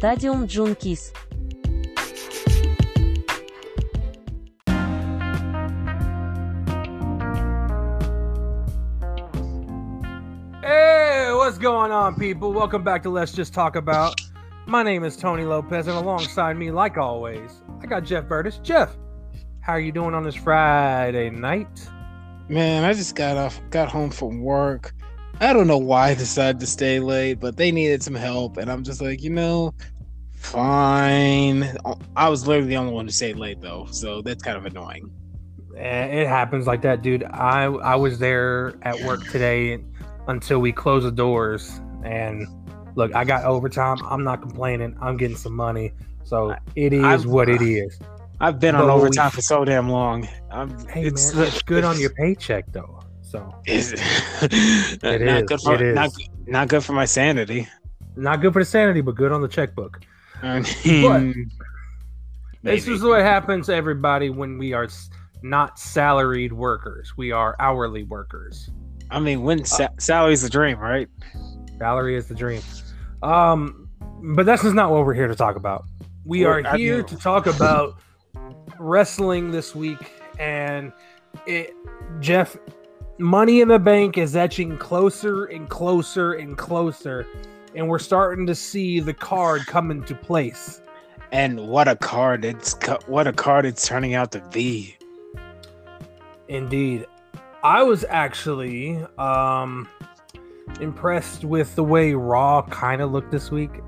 Stadium Junkies. Hey, what's going on, people? Welcome back to Let's Just Talk About. My name is Tony Lopez, and alongside me, like always, I got Jeff Burtis. Jeff, how are you doing on this Friday night? Man, I just got off, got home from work. I don't know why I decided to stay late, but they needed some help, and I'm just like, you know, fine. I was literally the only one who stayed late though, so that's kind of annoying. Eh, It happens like that, dude. I I was there at work today until we closed the doors, and look, I got overtime. I'm not complaining. I'm getting some money, so it is I've- what it is. I've been on But we- overtime for so damn long. I'm, Hey it's, man, it's good on your paycheck though. So Is It not is, good for it not not good for my sanity. not good for the sanity, but good on the checkbook. I mean, This maybe. is what happens to everybody when we are not salaried workers. We are hourly workers. I mean, when sa- salary's the dream, right? Salary is the dream. Um, but that's just not what we're here to talk about. We Well, are here to talk about wrestling this week, and it, Jeff, Money in the Bank is etching closer and closer and closer, and we're starting to see the card come into place. And what a card it's what a card it's turning out to be. Indeed. I was actually um impressed with the way Raw kind of looked this week.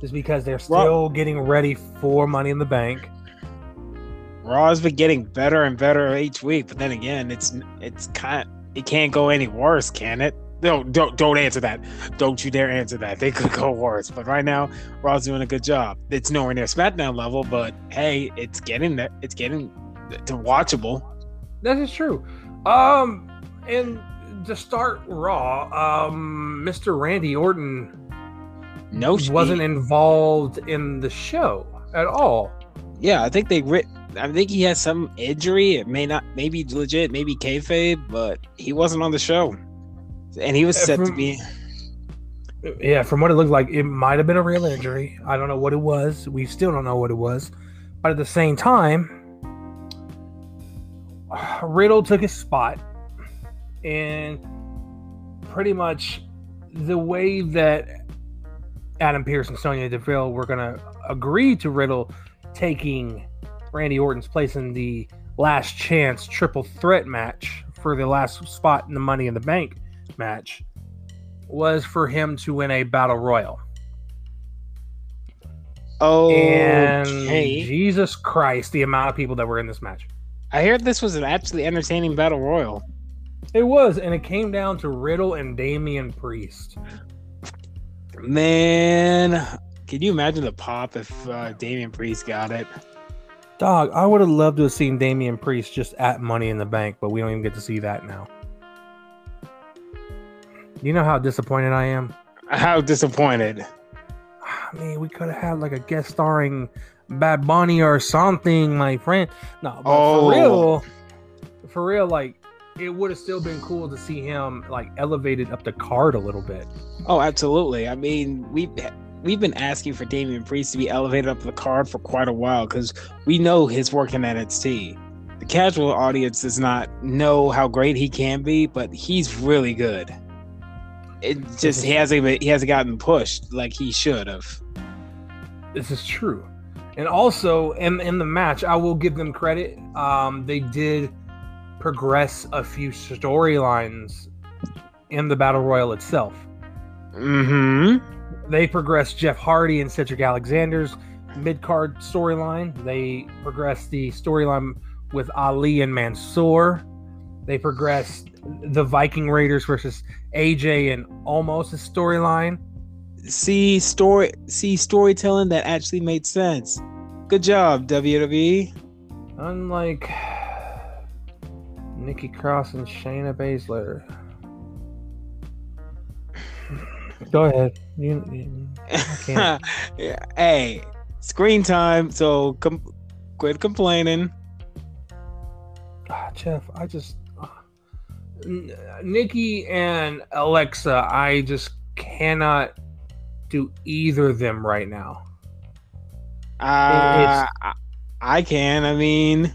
Just because they're still getting ready for Money in the Bank. Raw's been getting better and better each week, but then again, it's it's kind it can't go any worse, can it? No, don't don't answer that. Don't you dare answer that. They could go worse. But right now, Raw's doing a good job. It's nowhere near SmackDown level, but hey, it's getting there. It's getting to watchable. That is true. Um and to start Raw, um Mr. Randy Orton No, wasn't involved in the show at all. Yeah, I think they writ. I think he has some injury. It may not, maybe legit, maybe kayfabe, but he wasn't on the show, and he was set to be. Yeah, from what it looked like, it might have been a real injury. I don't know what it was. We still don't know what it was. But at the same time, Riddle took his spot. And pretty much the way that Adam Pearce and Sonya Deville were going to agree to Riddle taking Randy Orton's place in the last chance triple threat match for the last spot in the Money in the Bank match was for him to win a battle royal. Oh, And okay. Jesus Christ, the amount of people that were in this match. I heard this was an absolutely entertaining battle royal. It was, and it came down to Riddle and Damian Priest. Man, can you imagine the pop if uh, Damian Priest got it? Dog, I would have loved to have seen Damian Priest just at Money in the Bank, but we don't even get to see that now. You know how disappointed I am? How disappointed! Ah, I mean, we could have had like a guest starring Bad Bunny or something, my friend. No, but Oh. for real, for real, like it would have still been cool to see him like elevated up the card a little bit. Oh, absolutely. I mean, we've we've been asking for Damian Priest to be elevated up the card for quite a while because we know his work in NXT. The casual audience does not know how great he can be, but he's really good. It just he hasn't he hasn't gotten pushed like he should have. This is true. And also in in the match, I will give them credit. Um, they did progress a few storylines in the battle royal itself. Mm-hmm. They progressed Jeff Hardy and Cedric Alexander's mid card storyline. They progressed the storyline with Ali and Mansoor. They progressed the Viking Raiders versus AJ and Omos a storyline. See story see storytelling that actually made sense. Good job. WWE. Unlike Nikki Cross and Shayna Baszler. Go ahead. You, you-. Yeah, hey, screen time, so com- quit complaining. Ah, Jeff, I just. N- Nikki and Alexa, I just cannot do either of them right now. Uh, I, I can. I mean,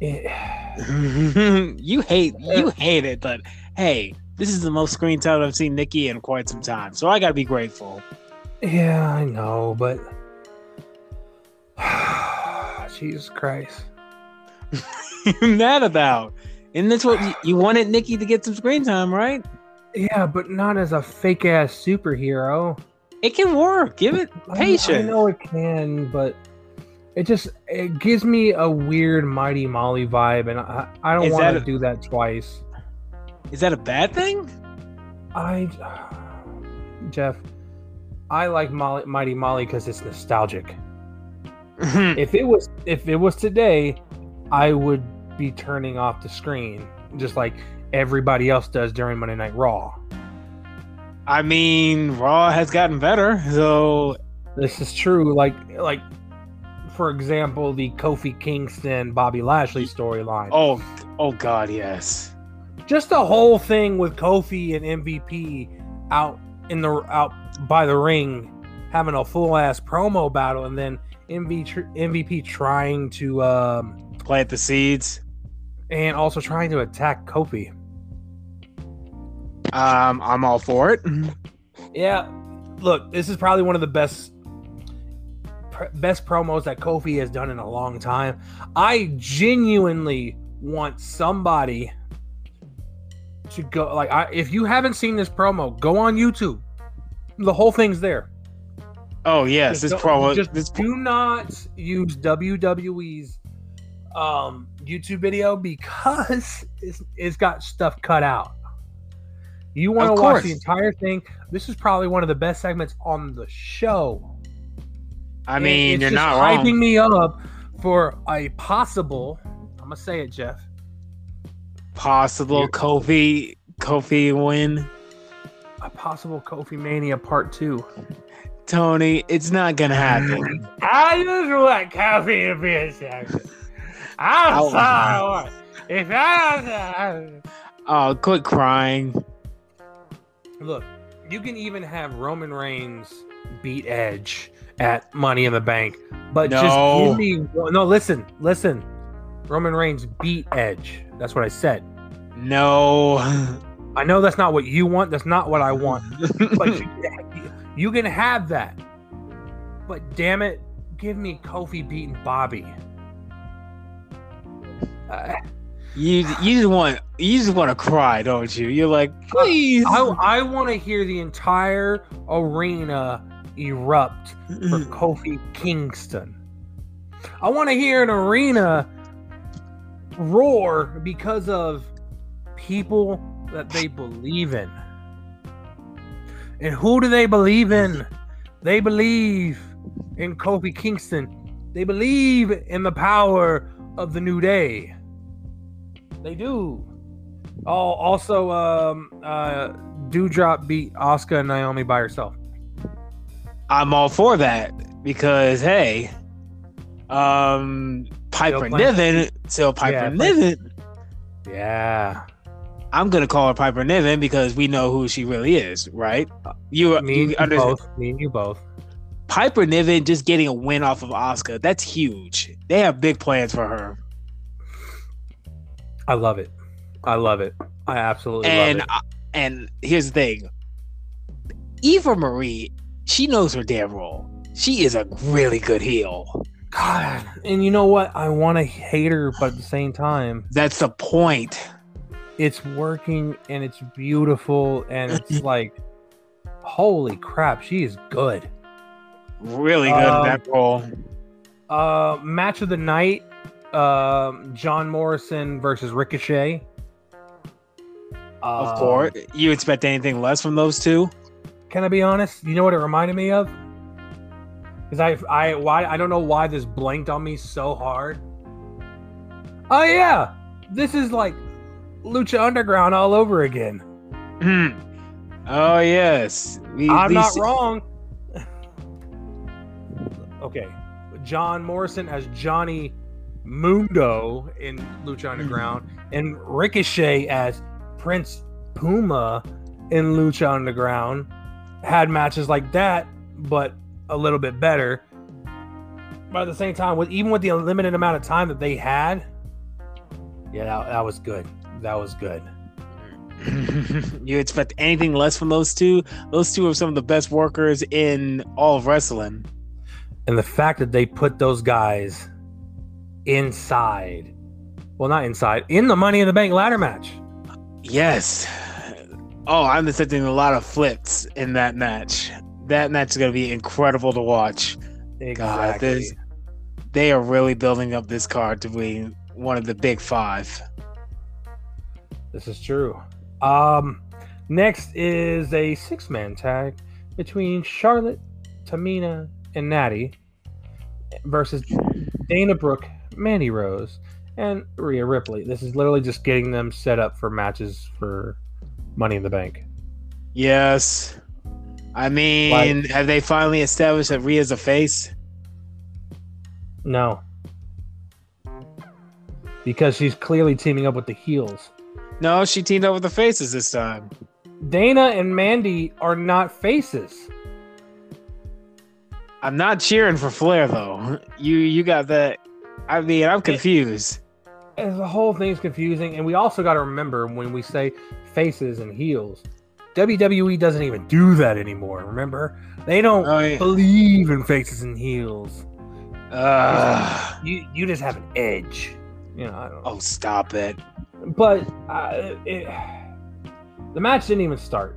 It- you hate you hate it, but hey, this is the most screen time I've seen Nikki in quite some time, so I gotta be grateful. yeah, I know, but Jesus Christ. you mad about? And that's what you, you wanted Nikki to get some screen time, right? Yeah, but not as a fake ass superhero. It can work. Give it I- I know it can, but it just it gives me a weird Mighty Molly vibe, and I I don't want to do that twice. Is that a bad thing? I, Jeff, I like Molly, Mighty Molly because it's nostalgic. If it was if it was today, I would be turning off the screen just like everybody else does during Monday Night Raw. I mean, Raw has gotten better, so This is true. Like like for example, the Kofi Kingston Bobby Lashley storyline. oh, oh God, yes. Just the whole thing with Kofi and MVP out in the out by the ring having a full ass promo battle and then MV, tr- MVP trying to um Plant the seeds. and also trying to attack Kofi. Um, I'm all for it. Yeah, look, this is probably one of the best best promos that Kofi has done in a long time. I genuinely want somebody to go like I, if you haven't seen this promo, go on YouTube. The whole thing's there. Oh yes, this promo. just This do not use WWE's um, YouTube video because it's, it's got stuff cut out. You want to watch the entire thing. This is probably one of the best segments on the show. I mean, you're just not hyping wrong. me up for a possible. I'm gonna say it, Jeff. Possible You're- Kofi Kofi win. A possible Kofi Mania Part Two. Tony, it's not gonna happen. I just want Kofi to be a champion. I'm Ow. sorry. If I Oh, quit crying. look, you can even have Roman Reigns beat Edge at Money in the Bank, but just give me no. Listen, listen. Roman Reigns beat Edge. That's what I said. No. I know that's not what you want. That's not what I want. But you, you can have that. But damn it, give me Kofi beating Bobby. Uh, you you just want you just want to cry, don't you? You're like, please. I, I want to hear the entire arena erupt for Kofi Kingston. I want to hear an arena roar because of people that they believe in. And who do they believe in? They believe in Kofi Kingston. They believe in the power of the New Day. They do. Oh, also, um, uh, Doudrop beat Asuka and Naomi by herself. I'm all for that because hey, um, Piper Niven, so Piper Yeah, Niven. Yeah. I'm gonna call her Piper Niven because we know who she really is, right? You, Me you you understand? both. Me and you both. Piper Niven just getting a win off of Asuka. That's huge. They have big plans for her. I love it. I love it. I absolutely and love uh, and here's the thing eva marie she knows her damn role she is a really good heel it. God. And you know what? I want to hate her, but at the same time, that's the point it's working and it's beautiful and it's like, holy crap, she is good. really good Um, in that role Uh, match of the night. Um, John Morrison versus Ricochet. of Um, course you expect anything less from those two Can I be honest? You know what it reminded me of? Because I, I, why I don't know why this blanked on me so hard. Oh yeah, this is like Lucha Underground all over again. Oh yes we, I'm not see- wrong. okay, John Morrison as Johnny Mundo in Lucha Underground, and Ricochet as Prince Puma in Lucha Underground had matches like that, but a little bit better. But at the same time, with even with the limited amount of time that they had, yeah, that, that was good. That was good. you expect anything less from those two? Those two are some of the best workers in all of wrestling. And the fact that they put those guys inside, well, not inside, in the Money in the Bank ladder match. Yes. Oh, I'm expecting a lot of flips in that match. That match is going to be incredible to watch. Exactly. God, this, they are really building up this card to be one of the big five. This is true. Um, next is a six man tag between Charlotte, Tamina, and Natty versus Dana Brooke, Mandy Rose, and Rhea Ripley. This is literally just getting them set up for matches for Money in the Bank. Yes. I mean, like, have they finally established that Rhea's a face? No. Because she's clearly teaming up with the heels. No, she teamed up with the faces this time. Dana and Mandy are not faces. I'm not cheering for Flair though. You you got that. I mean, I'm confused. It, the whole thing's confusing, and we also got to remember when we say faces and heels, WWE doesn't even do that anymore. Remember, they don't oh, yeah. believe in faces and heels. Uh, you you just have an edge. You know. Oh, stop it! But uh, it, the match didn't even start.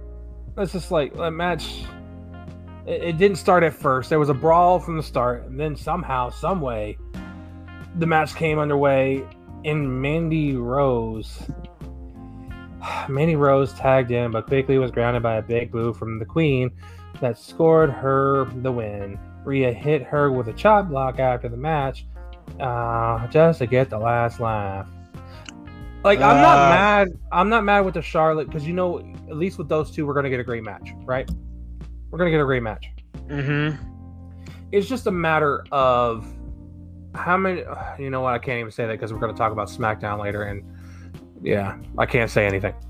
It's just like a match. It, it didn't start at first. There was a brawl from the start, and then somehow, some way, the match came underway. And Mandy Rose, Mandy Rose tagged in, but quickly was grounded by a big boo from the Queen that scored her the win. Rhea hit her with a chop block after the match, uh, just to get the last laugh. Like I'm not uh, mad. I'm not mad with the Charlotte because you know at least with those two we're gonna get a great match, right? We're gonna get a great match. Mm-hmm. It's just a matter of how many. You know what? I can't even say that because we're gonna talk about SmackDown later, and yeah, I can't say anything.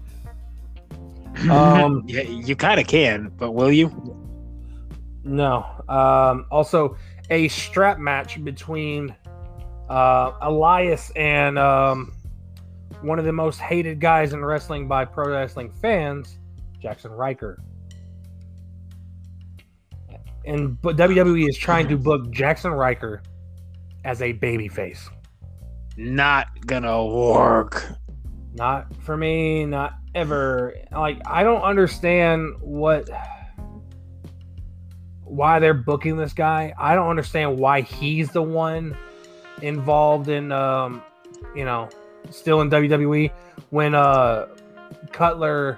Um, yeah, you kind of can, but will you? No. Um, also, a strap match between uh, Elias and um, one of the most hated guys in wrestling by pro wrestling fans, Jaxson Ryker. And but WWE is trying to book Jaxson Ryker as a babyface. Not gonna work. Not for me, not ever. Like I don't understand what why they're booking this guy. I don't understand why he's the one involved in um, you know, still in WWE when uh Cutler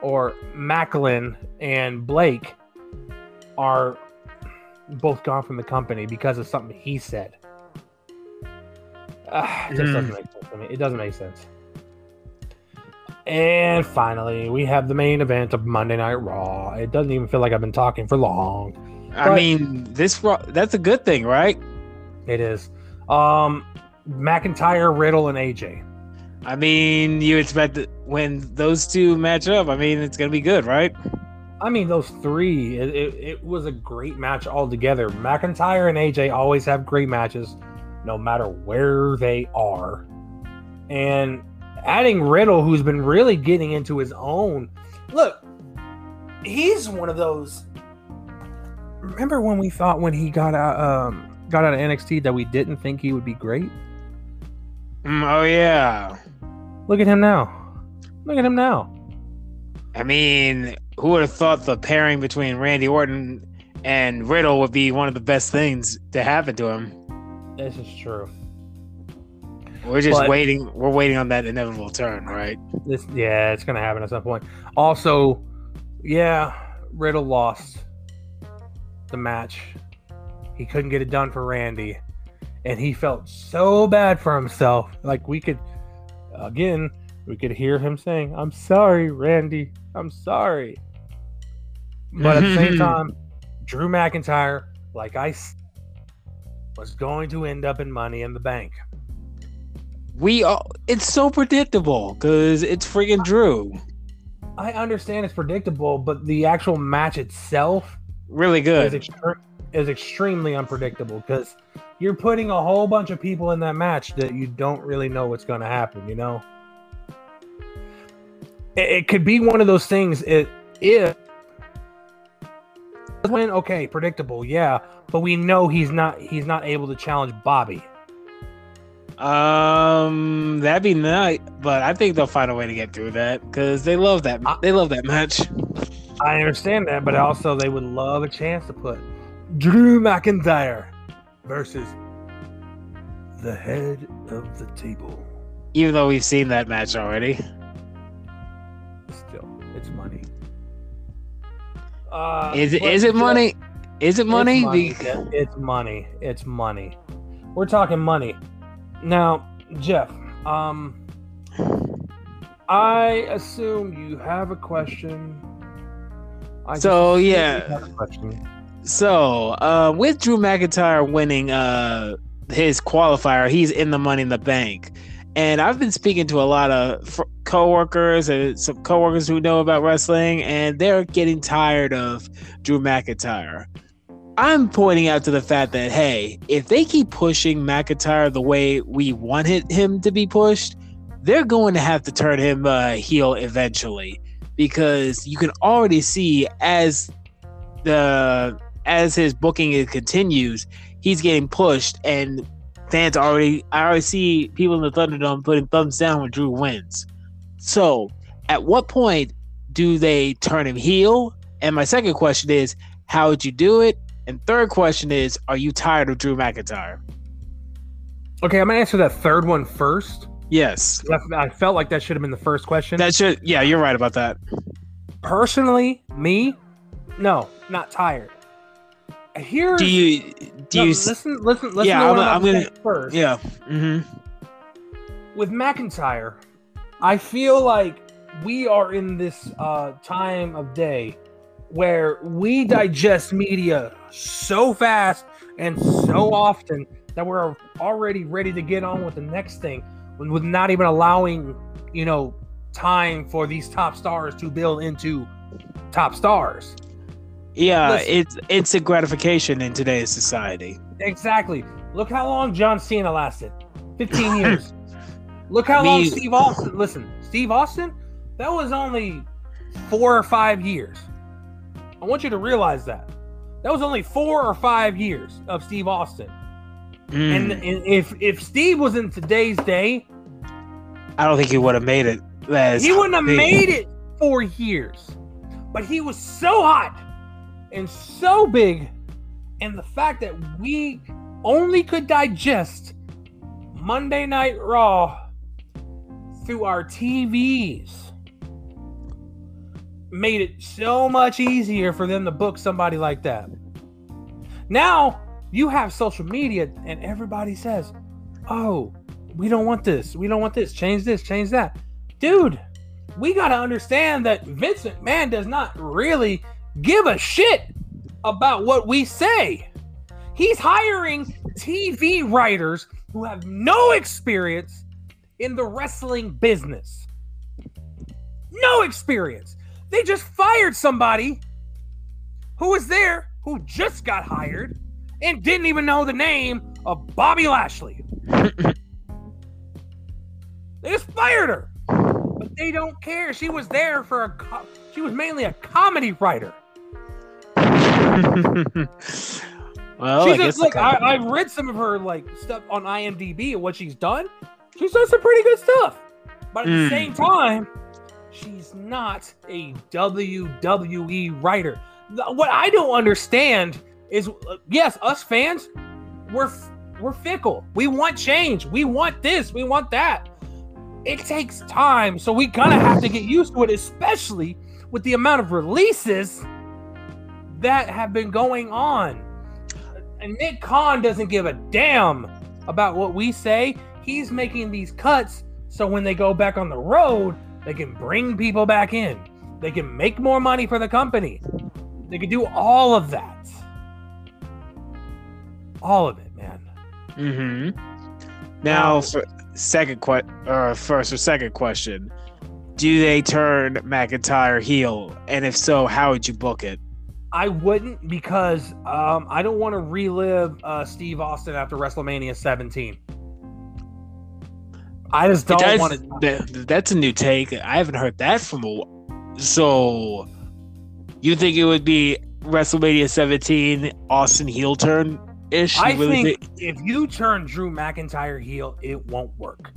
or Macklin and Blake are both gone from the company because of something he said. Uh, it just mm. doesn't make sense to me. It doesn't make sense. And finally, we have the main event of Monday Night Raw. It doesn't even feel like I've been talking for long. I mean, this that's a good thing, right? It is. Um, McIntyre, Riddle, and AJ. I mean, you expect that when those two match up, I mean, it's going to be good, right? I mean, those three, it, it, it, was a great match altogether. McIntyre and AJ always have great matches, no matter where they are. And adding Riddle, who's been really getting into his own. Look, he's one of those. Remember when we thought when he got out, um, got out of NXT that we didn't think he would be great? Mm, oh yeah. Look at him now. Look at him now. I mean, who would have thought the pairing between Randy Orton and Riddle would be one of the best things to happen to him? This is true. We're just but waiting. We're waiting on that inevitable turn, right? This, yeah, it's gonna happen at some point. Also, yeah, Riddle lost the match. He couldn't get it done for Randy and he felt so bad for himself. Like we could, again, we could hear him saying, "I'm sorry, Randy. I'm sorry." But at the same time, Drew McIntyre, like I, was going to end up in Money in the Bank. We all, it's so predictable because it's friggin' Drew. I understand it's predictable, but the actual match itself really good. Is, extre- is extremely unpredictable because you're putting a whole bunch of people in that match that you don't really know what's going to happen. You know, it, it could be one of those things. It if win, okay, predictable, yeah, but we know he's not he's not able to challenge Bobby. Um, that'd be nice, but I think they'll find a way to get through that because they love that. They love that match. I understand that, but also they would love a chance to put Drew McIntyre versus the head of the table. Even though we've seen that match already. Still, it's money. Uh, is it? Is it money? Is it money? It's money. it's money. It's money. We're talking money. Now, Jeff, um, I assume you have a question. I so yeah. So uh, with Drew McIntyre winning uh, his qualifier, he's in the Money in the Bank, and I've been speaking to a lot of f- coworkers and some coworkers who know about wrestling, and they're getting tired of Drew McIntyre. I'm pointing out to the fact that hey, if they keep pushing McIntyre the way we wanted him to be pushed, they're going to have to turn him uh, heel eventually because you can already see as the as his booking continues, he's getting pushed and fans already I already see people in the Thunderdome putting thumbs down when Drew wins. So, at what point do they turn him heel? And my second question is, how would you do it? And third question is, are you tired of Drew McIntyre? Okay, I'm gonna answer that third one first. Yes. I felt like that should have been the first question. That should yeah, you're right about that. Personally, me, no, not tired. Here Do you do no, you listen listen listen yeah, I'm, I'm, gonna first. Yeah. Mm-hmm. With McIntyre, I feel like we are in this uh, time of day where we digest media so fast and so often that we're already ready to get on with the next thing with not even allowing you know time for these top stars to build into top stars. Yeah Listen, it's it's a gratification in today's society. Exactly. Look how long john cena lasted. 15 years. Look how long steve austin listen steve austin that was only four or five years I want you to realize that. That was only four or five years of Steve Austin. Mm. And, and, if if Steve was in today's day, I don't think he would have made it. he wouldn't have big. made it four years. But he was so hot and so big, and the fact that we only could digest Monday Night Raw through our TVs made it so much easier for them to book somebody like that. Now you have social media and everybody says, oh, we don't want this. We don't want this. Change this, change that. Dude, we got to understand that Vince McMahon does not really give a shit about what we say. He's hiring TV writers who have no experience in the wrestling business. No experience. They just fired somebody who was there who just got hired and didn't even know the name of Bobby Lashley. they just fired her. But they don't care. She was there for a co- she was mainly a comedy writer. well, she's I just like I, I read some of her like stuff on IMDb and what she's done. She's done some pretty good stuff. But at mm. the hmm. same time, she's not a WWE writer. What I don't understand is uh, yes, us fans, we're we're fickle. We want change. We want this. We want that. It takes time, so we kind of have to get used to it, especially with the amount of releases that have been going on. And Nick Khan doesn't give a damn about what we say. He's making these cuts so when they go back on the road, they can bring people back in. They can make more money for the company. They can do all of that. All of it, man. Mm-hmm. Now, for second question, or first or second question, do they turn McIntyre heel? And if so, how would you book it? I wouldn't because um, I don't want to relive uh, Steve Austin after WrestleMania 17. I just don't want to. that- that's a new take. I haven't heard that from a. wh- So, you think it would be WrestleMania 17 Austin heel turn ish? I think if you turn Drew McIntyre heel, it won't work.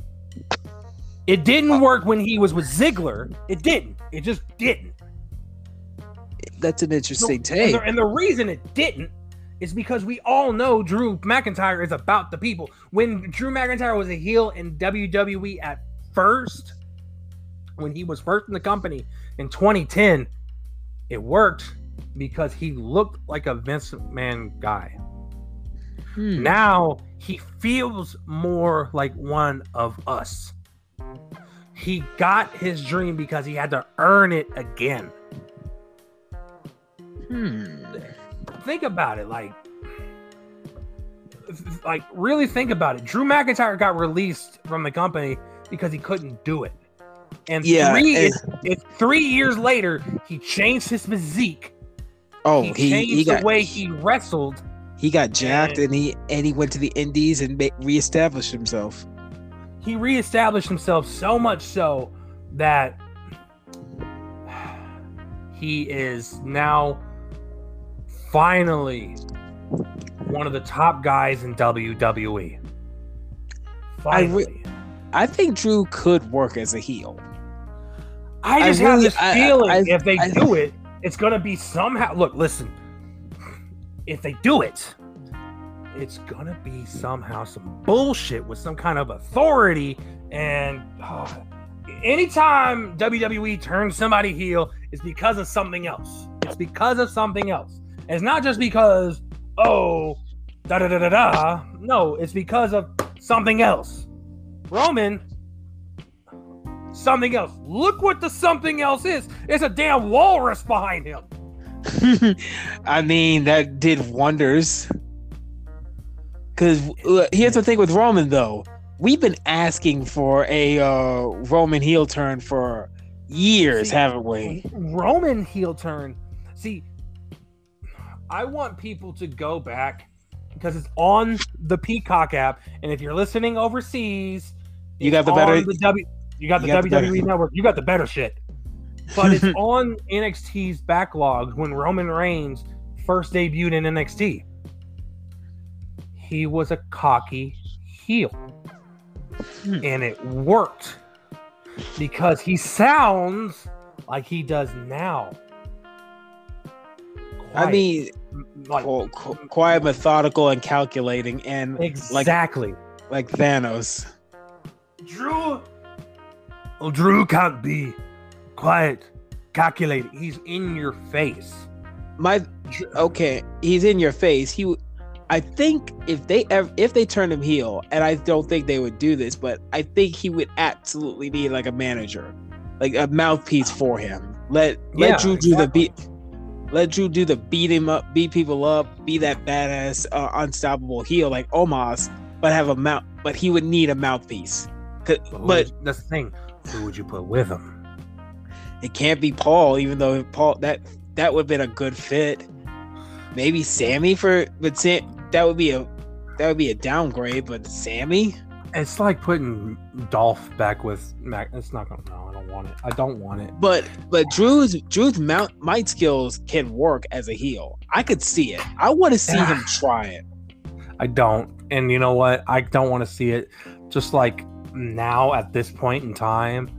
It didn't work when he was with Ziggler. It didn't. It just didn't. that's an So- interesting and, take. the, and the reason it didn't is because we all know Drew McIntyre is about the people. When Drew McIntyre was a heel in WWE at first, when he was first in the company in 2010, it worked because he looked like a Vince McMahon guy. Hmm. Now he feels more like one of us. He got his dream because he had to earn it again. Hmm. Think about it like like really think about it. Drew mcintyre got released from the company because he couldn't do it. And Yeah, three, and- it's, it's three years later he changed his physique. Oh, he he changed he got the way he wrestled. he got jacked and- and he and he went to the Indies and reestablished himself. he reestablished himself so much so that he is now finally one of the top guys in WWE. I re- I think Drew could work as a heel. I I just have really- this I- I- feeling I- if they I- do it, it's gonna be somehow. Look, listen. If they do it, it's gonna be somehow some bullshit with some kind of authority. And oh, anytime WWE turns somebody heel, it's because of something else. It's because of something else. It's not just because oh da da da da da. No, it's because of something else. Roman something else. Look what the something else is. It's a damn walrus behind him. I mean, that did wonders. Because here's the thing with Roman, though. We've been asking for a uh, Roman heel turn for years, See, haven't we? Roman heel turn. See, I want people to go back because it's on the Peacock app, and if you're listening overseas, You got the better- The w, you got the you got WWE better- network. You got the better shit. But it's on NXT's backlog when Roman Reigns first debuted in NXT. He was a cocky heel. Hmm. and it worked because he sounds like he does now. I mean, like oh, qu- qu- quiet, methodical, and calculating, and exactly. like Thanos. Drew, well, Drew can't be quiet, calculating. He's in your face. My okay, he's in your face. He, I think if they ever if they turn him heel, and I don't think they would do this, but I think he would absolutely need like a manager, like a mouthpiece for him. Let let Yeah, Drew do the beat. Let Drew do the beat him up, beat people up, be that badass, uh, unstoppable heel like Omos, but have a mouth. But he would need a mouthpiece. But, But that's the thing. Who would you put with him? it can't be Paul, even though Paul that that would have been a good fit. Maybe Sammy for, but Sam that would be a that would be a downgrade. But Sammy, It's like putting Dolph back with Mac. It's not gonna. No, I don't want it. I don't want it. but but Drew's Drew's mount might skills can work as a heel. I could see it. I want to see him try it. I don't. And you know what? I don't want to see it. Just like now at this point in time,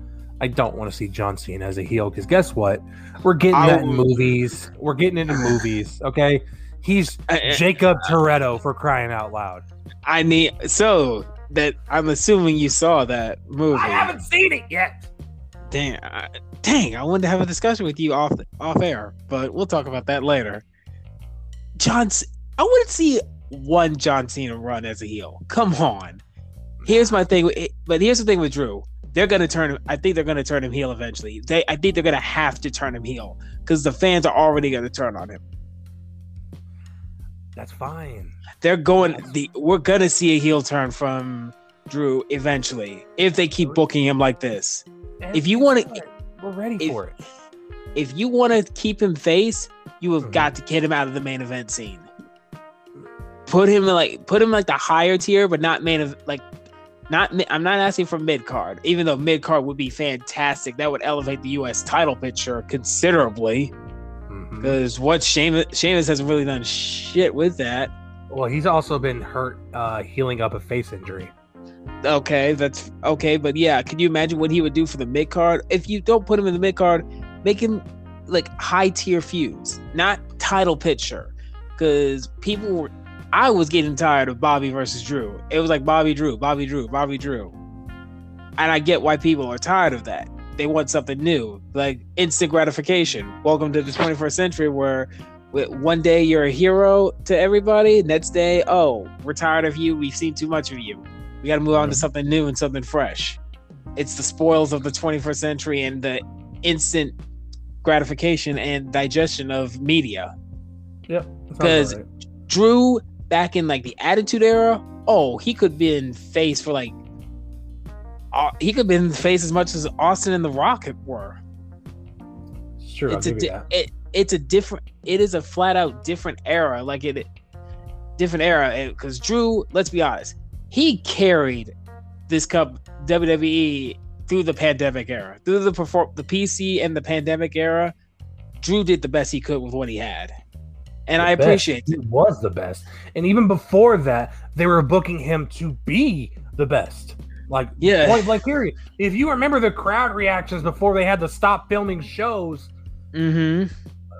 I don't want to see John Cena as a heel because guess what? We're getting I that in movies. We're getting it in movies. Okay. He's I, Jakob Toretto for crying out loud. I need so that I'm assuming you saw that movie. I haven't seen it yet. Dang, I, dang! I wanted to have a discussion with you off off air, but we'll talk about that later. John, C- I want to see one John Cena run as a heel. Come on. Here's my thing, it, but here's the thing with Drew. They're gonna turn him. I think they're gonna turn him heel eventually. They, I think they're gonna have to turn him heel because the fans are already gonna turn on him. That's fine. They're going. The we're gonna see a heel turn from Drew eventually if they keep booking him like this. And If you wanna- we're ready if- for it. if you want to keep him face, you have Mhm. got to get him out of the main event scene. Put him like put him like the higher tier, but not main of like not. I'm not asking for mid card, even though mid card would be fantastic. That would elevate the U.S. title picture considerably. Mhm. Because what Sheamus, Sheamus hasn't really done shit with that. Well, he's also been hurt uh, healing up a face injury. Okay, that's okay, but yeah, can you imagine what he would do for the mid card? If you don't put him in the mid card, make him like high tier feuds, not title picture. Because people were, I was getting tired of Bobby versus Drew. It was like Bobby Drew, Bobby Drew, Bobby Drew, and I get why people are tired of that. They want something new, like instant gratification. Welcome to the 21st century, where one day you're a hero to everybody, next day, oh, we're tired of you. We've seen too much of you. We got to move on to something new and something fresh. It's the spoils of the 21st century and the instant gratification and digestion of media. Yep. because alright. Drew back in like the Attitude Era, oh, he could be in face for like, uh, he could be in face as much as Austin and The rocket were. Sure, it's a give you that. it, it's a different it is a flat out different era like it different era because drew let's be honest he carried this cup wwe through the pandemic era through the perform the pc and the pandemic era drew did the best he could with what he had and The i best. appreciate He it was the best, and even before that, they were booking him to be the best. Like Yeah. point blank period. If you remember the crowd reactions before they had to stop filming shows, mm-hmm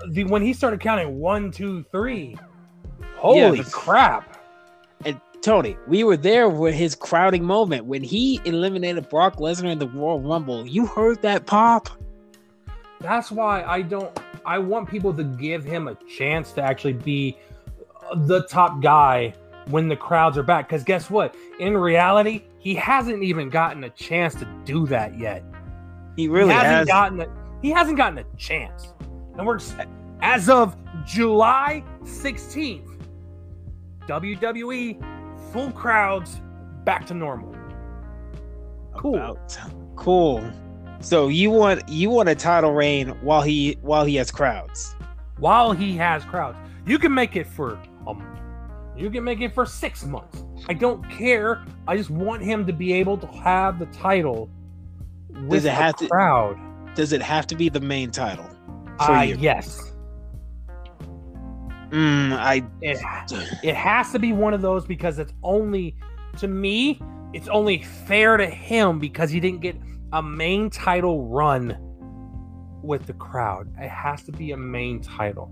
the when he started counting one, two, three, holy the- crap! and tony we were there with his crowding moment when he eliminated brock lesnar in the royal rumble you heard that pop That's why I don't. I want people to give him a chance to actually be the top guy when the crowds are back. Because guess what? In reality, he hasn't even gotten a chance to do that yet. he really he hasn't has gotten a, he hasn't gotten a chance. And we're as of July 16th, WWE full crowds back to normal. Cool. About- Cool. So you want you want a title reign while he while he has crowds. While he has crowds, you can make it for um, you can make it for six months. I don't care. I just want him to be able to have the title with it a have to- crowd. Does it have to be the main title? For Uh, you? yes. Mm, I It, it has to be one of those because it's only to me it's only fair to him because he didn't get a main title run with the crowd it has to be a main title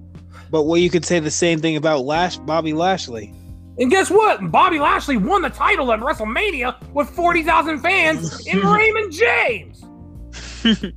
but well you could say the same thing about Lash Bobby Lashley. and guess what bobby lashley won the title at wrestlemania with 40000 fans in raymond james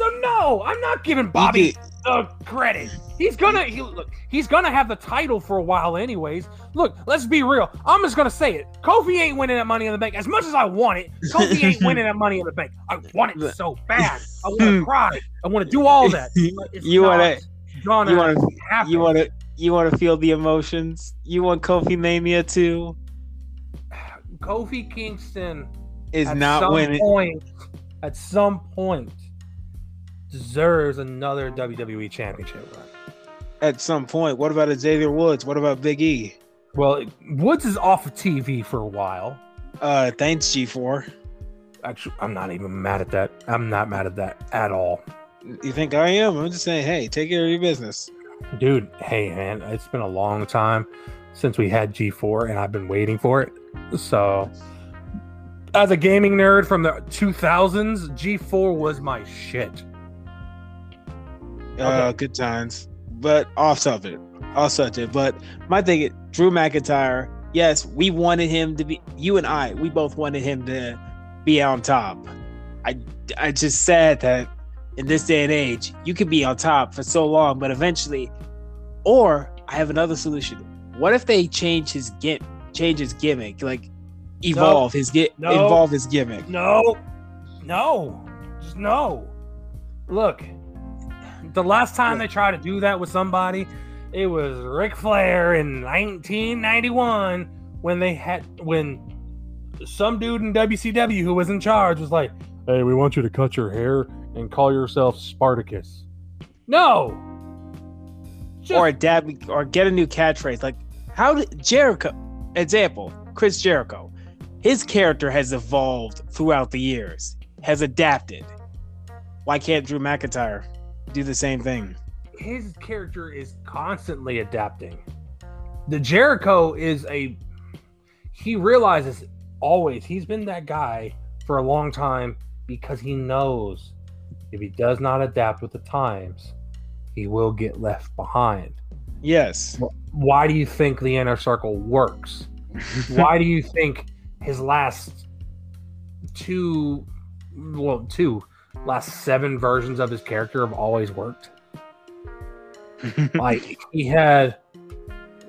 so no i'm not giving bobby the credit. He's gonna he, look. He's gonna have the title for a while, anyways. Look, let's be real. I'm just gonna say it. Kofi ain't winning that Money in the Bank as much as I want it. Kofi ain't winning that Money in the Bank. I want it so bad. I want to cry. I want to do all that. you wanna gonna you wanna you wanna you wanna feel the emotions. You want Kofi Mania too Kofi Kingston is not some winning. point. At some point, deserves another WWE Championship run. At some point. What about Xavier Woods? What about Big E? Well, Woods is off of TV for a while. Uh thanks G4. Actually, I'm not even mad at that. I'm not mad at that at all. You think I am? I'm just saying, hey, take care of your business. Dude, hey man, it's been a long time since we had G4 and I've been waiting for it. So as a gaming nerd from the 2000s, G4 was my shit. Uh, Okay. good times. But off subject, off subject. But my thing, is, Drew McIntyre. Yes, we wanted him to be. You and I, we both wanted him to be on top. I, I just sad that in this day and age, you can be on top for so long, but eventually, or I have another solution. What if they change his gimmick, change his gimmick, like evolve his get, No. evolve his gimmick? No, no, just no. Look, the last time they tried to do that with somebody, it was Ric Flair in 1991 when they had when some dude in WCW who was in charge was like, "Hey, we want you to cut your hair and call yourself Spartacus. No. Just- or adapt or get a new catchphrase. Like how did Jericho example, Chris Jericho, his character has evolved throughout the years, has adapted. Why can't Drew McIntyre do the same thing? his character is constantly adapting. The Jericho is a he realizes always he's been that guy for a long time because he knows if he does not adapt with the times, he will get left behind. Yes. Why do you think the inner circle works? Why do you think his last two well, two last seven versions of his character have always worked? like he had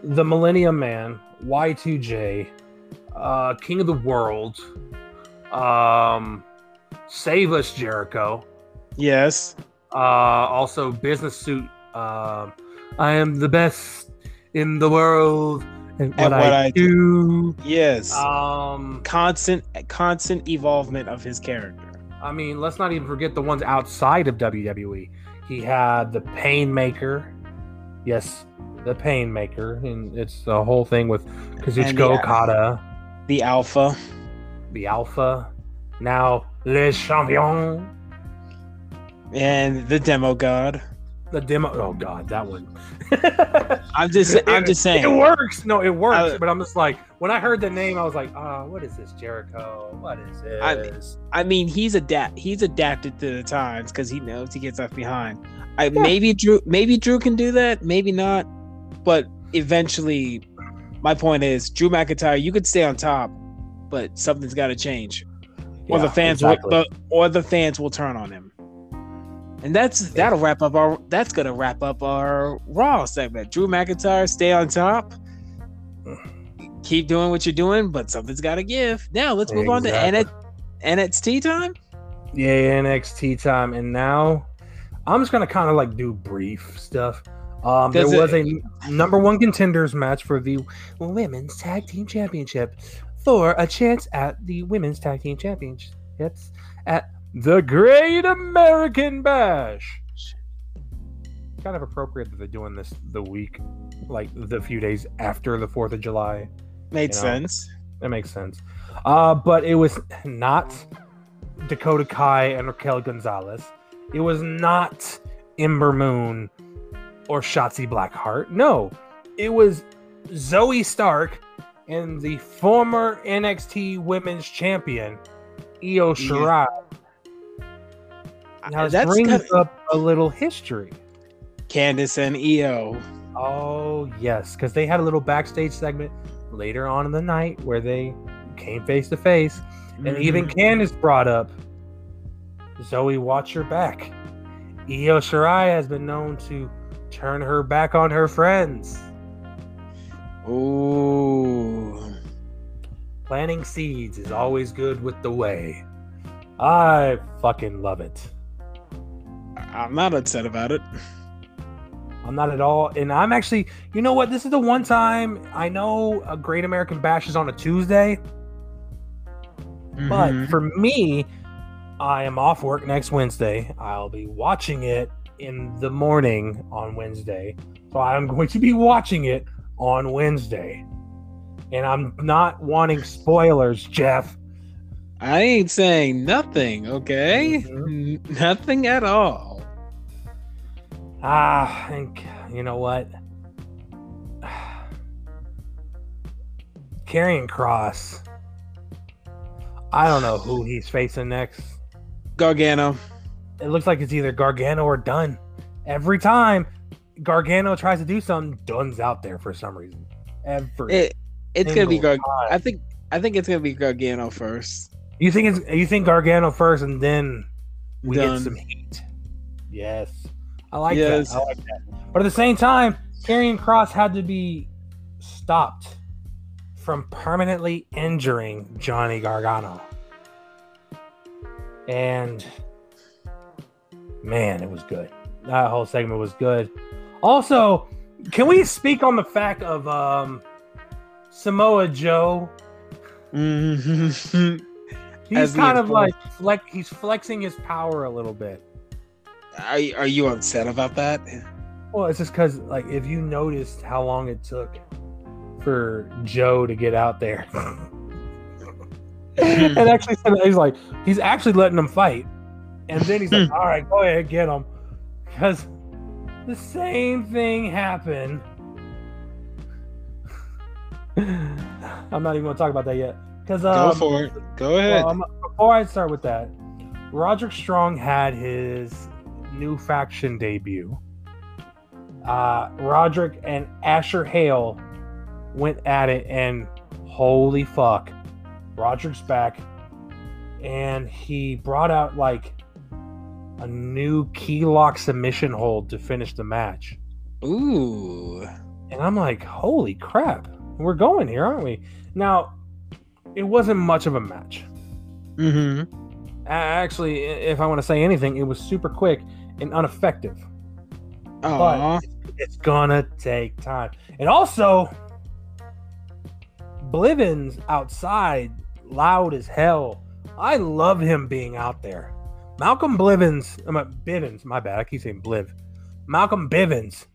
the Millennium Man, Y2J, uh, King of the World, um, Save Us Jericho, yes. uh, also Business Suit. Um, I am the best in the world and what, what I, I do. Yes. Um, constant constant evolvement of his character. I mean, let's not even forget the ones outside of WWE. He had the Painmaker. Yes, the Painmaker, and it's the whole thing with Kazuchika Okada, The alpha. the Alpha, now Le Champion. and the demo god. the demo. Oh God, that one. I'm just I'm just saying. It works. No, it works. I- but I'm just like, when I heard the name, I was like, ah, what is this, Jericho? What is this? I- I mean, he's adapt he's adapted to the times because he knows he gets left behind. I maybe Drew maybe Drew can do that, maybe not, but eventually, my point is Drew McIntyre. You could stay on top, but something's got to change, or the fans exactly. will, or the fans will turn on him. And that's that'll wrap up our that's gonna wrap up our Raw segment. Drew McIntyre, stay on top. Keep doing what you're doing, but something's got to give. Now let's move on to Exactly. NXT time. Yeah, NXT time, and now I'm just gonna kind of like do brief stuff. Um, there Does it- was a number one contenders match for the women's tag team championship for a chance at the women's tag team championships at the Great American Bash. Kind of appropriate that they're doing this the week, like the few days after the Fourth of July. Made You know. sense. That makes sense. Uh, but it was not Dakota Kai and Raquel Gonzalez. It was not Ember Moon or Shotzi Blackheart. No, it was Zoey Stark and the former NXT Women's Champion Io Shirai. Now That's brings kinda- up a little history. Candice and Io. Oh yes, because they had a little backstage segment later on in the night where they came face to face, and even Mhm. Candice brought up Zoey, watch your back. Io Shirai has been known to turn her back on her friends. Ooh. Planting seeds is always good with the way. I fucking love it. I'm not upset about it. I'm not at all. And I'm actually, you know what? This is the one time I know a Great American Bash is on a Tuesday. But Mhm. for me, I am off work next Wednesday. I'll be watching it in the morning on Wednesday. So I'm going to be watching it on Wednesday. And I'm not wanting spoilers, Jeff. I ain't saying nothing, okay? Mhm. N- nothing at all. Ah, and you know what? Karrion Cross. I don't know who he's facing next. Gargano. It looks like it's either Gargano or Dunn. Every time Gargano tries to do something, Dunn's out there for some reason. Every It, it's gonna be Gargano. I think I think it's gonna be Gargano first. You think it's you think Gargano first, and then we Dunn. get some heat. Yes, I like Yes. that. I like that. But at the same time, Karrion Cross had to be stopped from permanently injuring Johnny Gargano. And man, it was good. That whole segment was good. Also, can we speak on the fact of um, Samoa Joe Mhm. He's As kind of enforcer. like flex. He's flexing his power a little bit. Are, are you upset about that? Well, it's just because, like, if you noticed how long it took for Joe to get out there, and actually, he's like, he's actually letting them fight, and then he's like, "All right, go ahead, get them because the same thing happened. I'm not even to talk about that yet. Because um, Go for it. Go ahead. um, before I start with that, Roderick Strong had his new faction debut. Uh, Roderick and Asher Hale went at it, and holy fuck, Roderick's back, and he brought out like a new key lock submission hold to finish the match. Ooh. And I'm like, holy crap, we're going here, aren't we? Now, it wasn't much of a match. Mm-hmm. Actually, if I want to say anything, it was super quick and ineffective. Aw. It's gonna take time. And also, Blivens outside, loud as hell. I love him being out there. Malcolm Blivens, I'm a Bivens, my bad. I keep saying Bliv. Malcolm Bivens,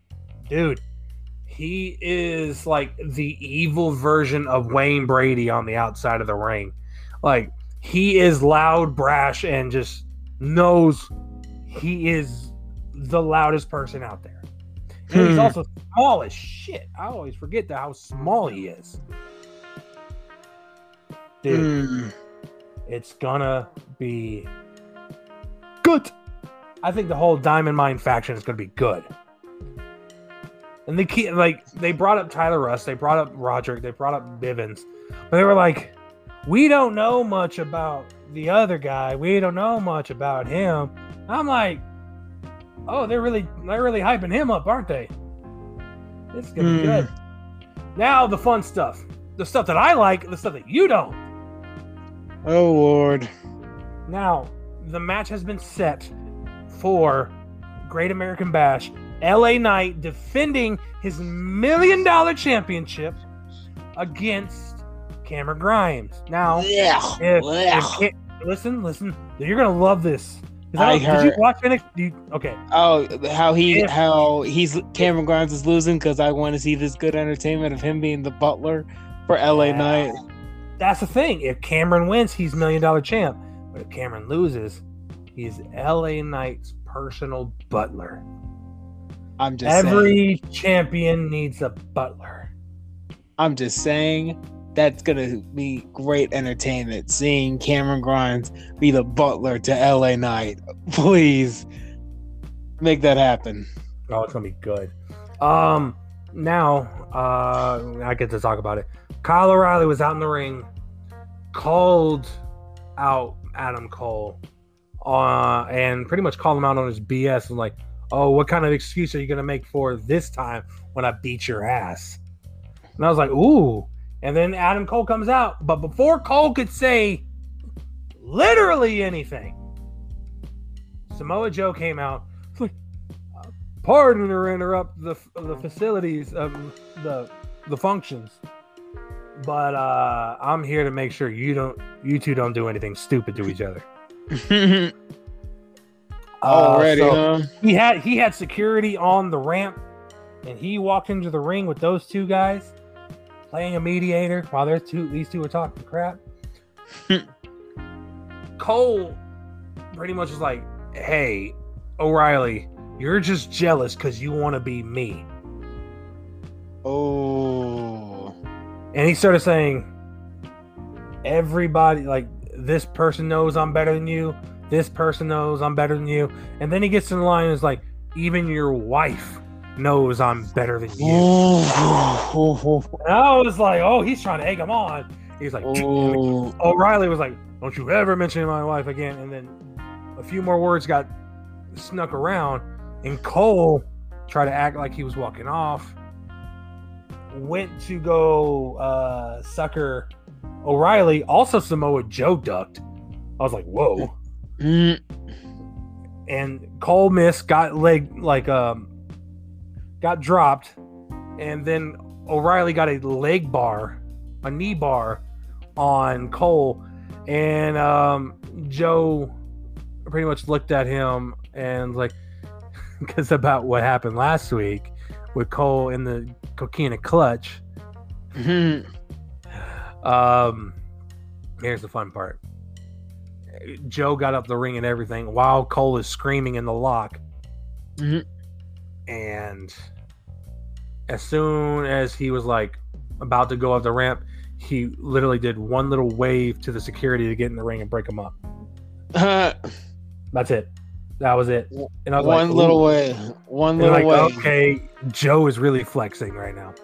dude, he is like the evil version of Wayne Brady on the outside of the ring. Like he is loud, brash, and just knows he is the loudest person out there. And he's Hmm. also small as shit. I always forget that how small he is. Dude, Mm. it's gonna be good. I think the whole Diamond Mine faction is gonna be good. And they keep like they brought up Tyler Rust, they brought up Roderick, they brought up Bivens, but they were like, we don't know much about the other guy. We don't know much about him. I'm like, oh, they're really they're really hyping him up, aren't they? It's gonna be Hmm. good. Now the fun stuff, the stuff that I like, the stuff that you don't. Oh Lord. Now, the match has been set for Great American Bash. LA Knight defending his million dollar championship against Cameron Grimes. Now, if, if listen, listen, you're gonna love this. I don't- Did you watch NXT? You- okay, Oh, how he If- how he's Cameron Grimes is losing because I want to see this good entertainment of him being the butler for LA Yeah. Knight. that's the thing. If Cameron wins, he's million dollar champ. But if Cameron loses, he's LA Knight's personal butler. I'm just saying, Every champion needs a butler. I'm just saying that's gonna be great entertainment seeing Cameron Grimes be the butler to LA Knight. Please make that happen. Oh, it's gonna be good. Um, now uh, I get to talk about it. Kyle O'Reilly was out in the ring, called out Adam Cole, uh, and pretty much called him out on his BS and like, oh, what kind of excuse are you gonna make for this time when I beat your ass? And I was like, ooh. And then Adam Cole comes out, but before Cole could say literally anything, Samoa Joe came out. Pardon or interrupt the the facilities of the the functions but uh i'm here to make sure you don't you two don't do anything stupid to each other Uh, Already, so huh? he had he had security on the ramp and he walked into the ring with those two guys playing a mediator while they're two these two were talking crap. Cole pretty much is like hey o'reilly you're just jealous because you want to be me. Oh. and he started saying everybody like this person knows i'm better than you. This person knows i'm better than you. And then he gets in the line and is like even your wife knows i'm better than you Oh. and i was like oh he's trying to egg him on he's like Oh. o'reilly was like don't you ever mention my wife again and then a few more words got snuck around and cole tried to act like he was walking off went to go uh sucker O'Reilly. Also Samoa Joe ducked. I was like, whoa. Mm. And Cole missed, got leg like um got dropped, and then O'Reilly got a leg bar, a knee bar on Cole, and um Joe pretty much looked at him and like, because about what happened last week with Cole in the coquina clutch. Mhm. Um, here's the fun part. Joe got up the ring and everything while Cole is screaming in the lock. Mhm. And as soon as he was like about to go up the ramp, he literally did one little wave to the security to get in the ring and break him up. That's it. That was it. And I was one like, little way. One little like, way. okay, Joe is really flexing right now.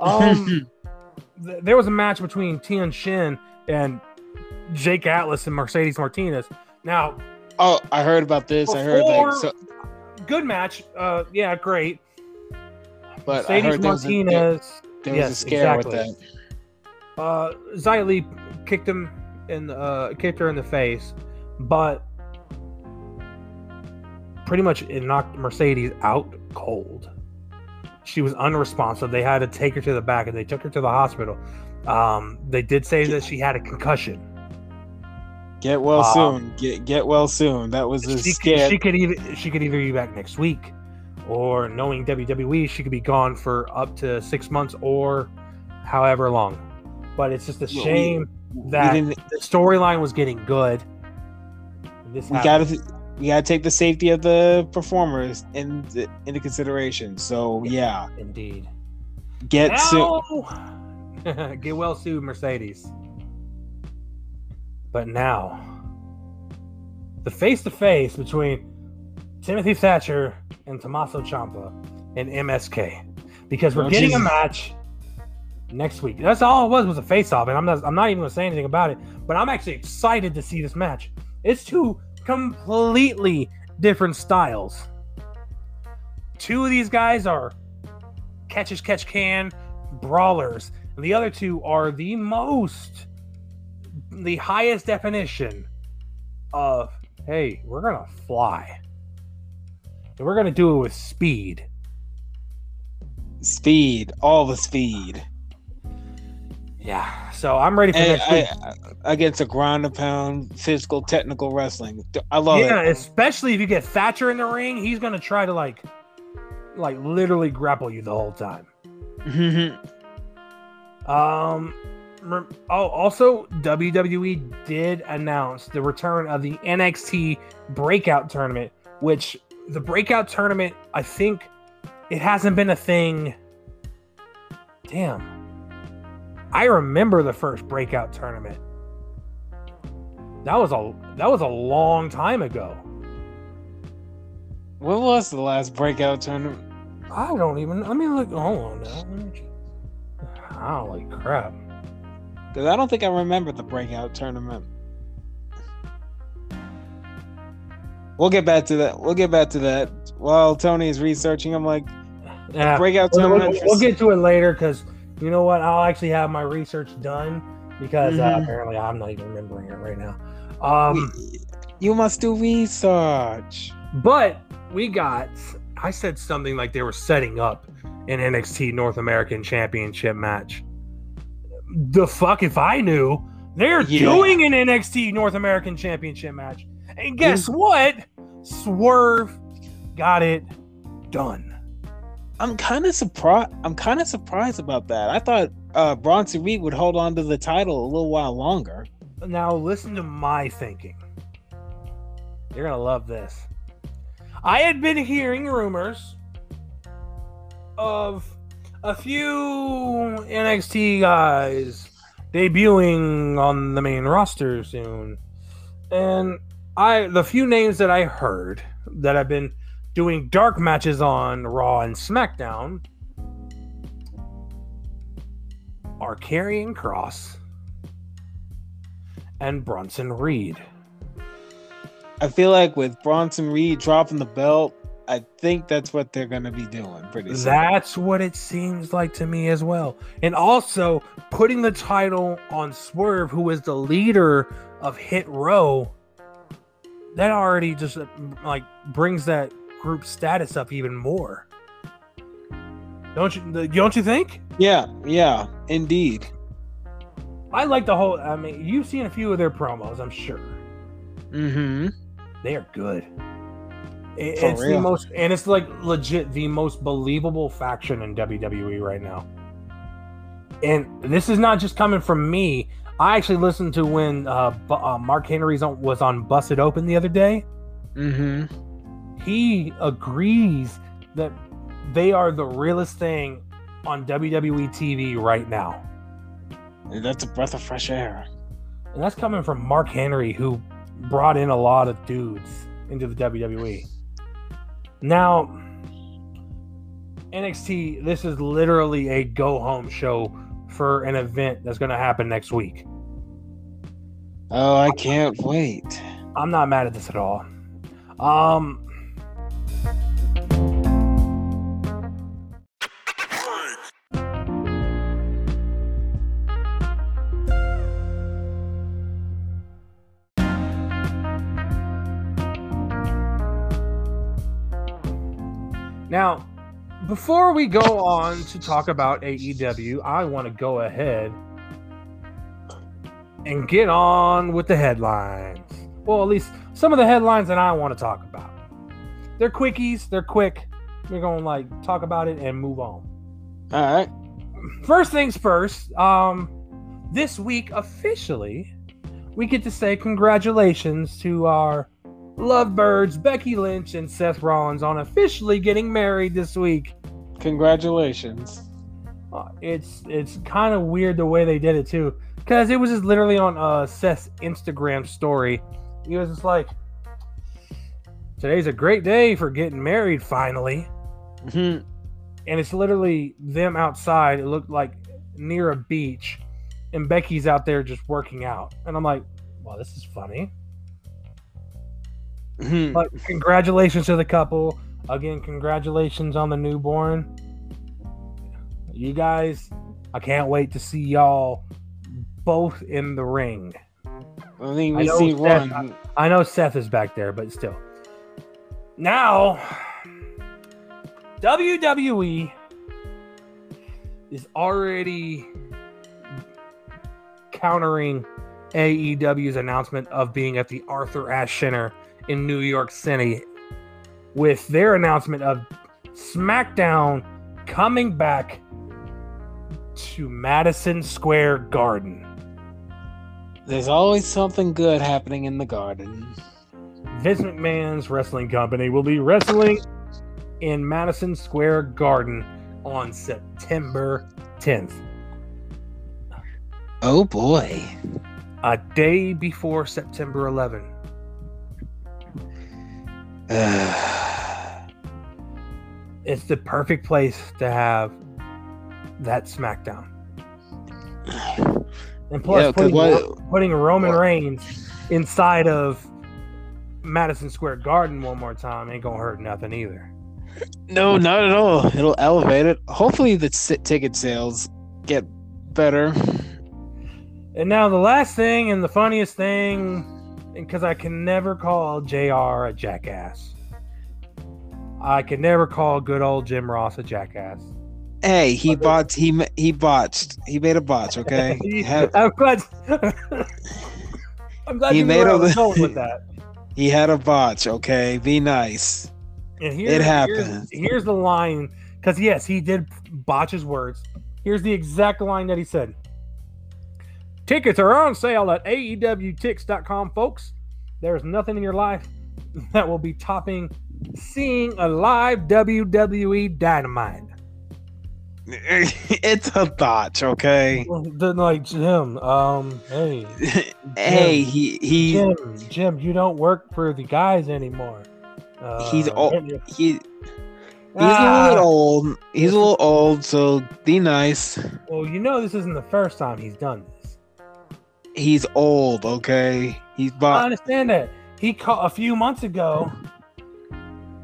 Um, th- there was a match between Tian Sha and Jake Atlas and Mercedes Martinez. Now, oh, I heard about this. I heard like, so, good match. Uh, yeah, great. but I Mercedes heard there was, a, there, Martinez. there was yes, a scare exactly. with that. Uh, kicked him in, uh, kicked her in the face, but pretty much it knocked Mercedes out cold. She was unresponsive. They had to take her to the back, and they took her to the hospital. Um, they did say that she had a concussion. Get well soon. Get get well soon. That was a She, she could either she could either be back next week, or knowing WWE, she could be gone for up to six months or however long. But it's just a Well, we- shame we that the storyline was getting good. This We gotta. We gotta take the safety of the performers in the, into consideration. So yeah, indeed. get soon. Get well soon, Mercedes. But now, the face to face between Timothy Thatcher and Tommaso Ciampa and MSK, because we're Oh, getting a match next week. That's all it was was a face off, and I'm not I'm not even gonna say anything about it. But I'm actually excited to see this match. It's two completely different styles. Two of these guys are catch as catch can brawlers, and the other two are the most, the highest definition of hey, we're gonna fly, and we're gonna do it with speed. Speed, all the speed. Yeah, so I'm ready for Hey, next. I- I- against a ground and pound physical technical wrestling. I love yeah, it. especially if you get Thatcher in the ring, he's gonna try to like, like literally grapple you the whole time. Mhm. Um. Oh, also, WWE did announce the return of the NXT Breakout Tournament, which the Breakout Tournament, I think, it hasn't been a thing. Damn. I remember the first Breakout Tournament. That was a that was a long time ago. when was the last breakout tournament? I don't even. Let me look. Hold on now. Check. Ah, holy crap! Because I don't think I remember the breakout tournament. We'll get back to that. We'll get back to that. While Tony is researching, I'm like, Yeah, breakout we'll, tournament. we'll- we'll get to it later because you know what? I'll actually have my research done because uh, Mhm. apparently I'm not even remembering it right now. Um, you must do research. but we got. I said something like they were setting up an NXT North American Championship match. The fuck if I knew they're Yeah. doing an NXT North American Championship match, and guess what? Swerve got it done. I'm kind of surprised. I'm kind of surprised about that. I thought uh, Bronson Reed would hold on to the title a little while longer. Now listen to my thinking. You're gonna love this. I had been hearing rumors of a few NXT guys debuting on the main roster soon. And I the few names that I heard that have been doing dark matches on Raw and SmackDown are Karrion Cross and Bronson Reed. I feel like with Bronson Reed dropping the belt, I think that's what they're gonna be doing pretty soon. That's what it seems like to me as well. And also putting the title on Swerve, who is the leader of Hit Row, that already just uh, like brings that group status up even more. Don't you? Don't you think? Yeah, yeah, indeed. I like the whole. I mean, you've seen a few of their promos, I'm sure. Mm-hmm. They are good. It- it's the most, and it's like legit the most believable faction in WWE right now. And this is not just coming from me. I actually listened to when uh, Bu- uh, Mark Henry's on, was on Busted Open the other day. Mm-hmm. He agrees that they are the realest thing on WWE TV right now. That's a breath of fresh air. And that's coming from Mark Henry, who brought in a lot of dudes into the WWE. Now, NXT, this is literally a go home show for an event that's going to happen next week. Oh, I can't wait. I'm not mad at this at all. Um, now, before we go on to talk about AEW, I want to go ahead and get on with the headlines. Well, at least some of the headlines that I want to talk about. They're quickies, they're quick. We're going to like talk about it and move on. All right. First things first, um this week officially we get to say congratulations to our lovebirds Becky Lynch and Seth Rollins on officially getting married this week. Congratulations. Uh, it's it's kind of weird the way they did it too, because it was just literally on uh, Seth's Instagram story. He was just like, "Today's a great day for getting married, finally." Mhm. And it's literally them outside. It looked like near a beach, and Becky's out there just working out. And I'm like, "Well, this is funny." Mhm. But congratulations to the couple. Again, congratulations on the newborn. You guys, I can't wait to see y'all both in the ring. I think we know see Seth- one. I know Seth is back there, but still. Now, WWE is already countering AEW's announcement of being at the Arthur Ashe Center in New York City with their announcement of SmackDown coming back to Madison Square Garden. There's always something good happening in the garden. Vince McMahon's wrestling company will be wrestling in Madison Square Garden on September 10th, Oh boy. a day before September 11. It's the perfect place to have that SmackDown. And plus, Yeah, 'cause putting, what- putting Roman what- Reigns inside of Madison Square Garden one more time ain't gonna hurt nothing either. no, not at all. It'll elevate it. Hopefully, the s- ticket sales get better. And now the last thing and the funniest thing, because I can never call JR a jackass. I can never call good old Jim Ross a jackass. Hey, he botched. He he botched. He made a botch. Okay. He I'm glad. I'm glad He made knew where I a- with that. he had a botch. Okay. Be nice. And It here's, happened. Here's, here's the line, because yes, he did botch his words. Here's the exact line that he said. Tickets are on sale at AEWTix.com, folks. There's nothing in your life that will be topping seeing a live WWE Dynamite. it's a botch. Okay. Then like Jim, um, hey, hey, he he Jim, Jim, you don't work for the guys anymore. Uh, he's old. He he's Ah, a little old. He's a little old. So be nice. Well, you know this isn't the first time he's done this. He's old. Okay. He's I understand that. He called a few months ago.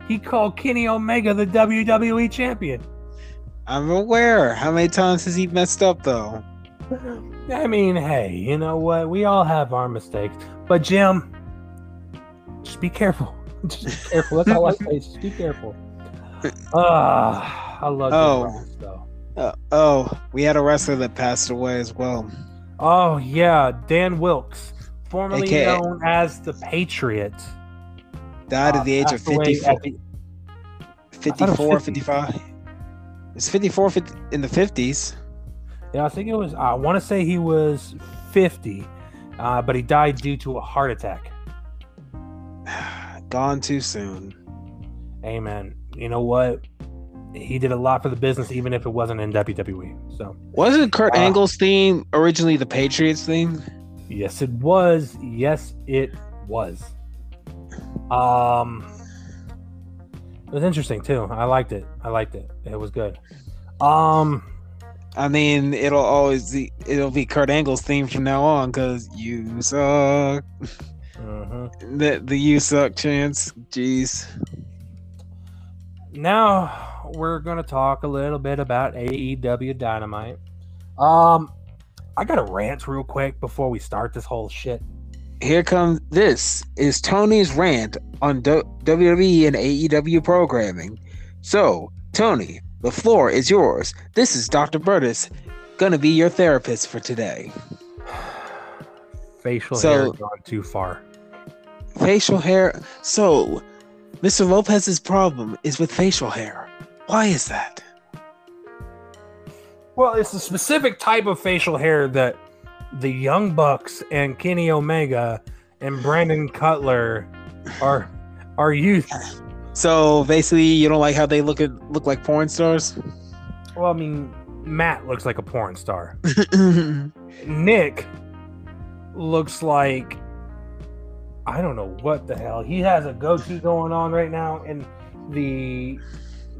He called Kenny Omega the WWE champion. I'm aware. How many times has he messed up though? I mean, hey, you know what? We all have our mistakes. But Jim, just be careful. Just be careful. That's all I say. Just be careful. Ah, I love Oh. Though. Uh, oh, we had a wrestler that passed away as well. Oh yeah, Dan Wilkes, formerly AKA known as the Patriot. Died uh, at the age of passed away 54, the- thought it was 54 50. 55. It's 54 50, in the 50s. yeah, I think it was. I want to say he was 50, uh, but he died due to a heart attack. Gone too soon. Amen. You know what? He did a lot for the business, even if it wasn't in WWE. So, Wasn't Kurt Uh, Angle's theme originally the Patriots theme? yes, it was. Yes, it was. Um, it was interesting too. I liked it. I liked it. It was good. Um, I mean, it'll always be, it'll be Kurt Angle's theme from now on because you suck. mhm. The the you suck chance. Jeez. now we're gonna talk a little bit about AEW Dynamite. Um, I got a rant real quick before we start this whole shit. Here comes this is Tony's rant on Do- WWE and AEW programming. So, Tony, the floor is yours. This is Dr. Burtis, gonna be your therapist for today. Facial So- hair gone too far. Facial hair. So, Mr. Lopez's problem is with facial hair. Why is that? Well, it's a specific type of facial hair that the Young Bucks and Kenny Omega and Brandon Cutler are are used. So basically, you don't like how they look at look like porn stars. Well, I mean, Matt looks like a porn star. Nick looks like I don't know what the hell. He has a goatee going on right now and the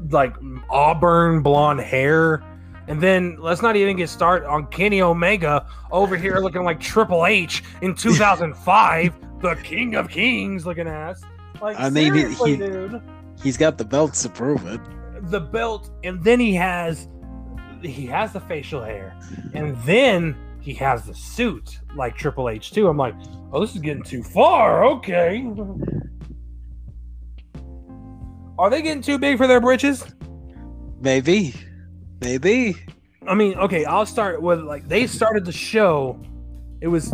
like auburn blonde hair. And then let's not even get started on Kenny Omega over here looking like Triple H in 2005, the King of Kings looking ass. Like I mean, he- dude He's got the belts to prove it. the belt and then he has he has the facial hair and then he has the suit like Triple H too. I'm like, oh, this is getting too far. Okay. Are they getting too big for their britches? Maybe, maybe. I mean, okay, I'll start with like they started the show. It was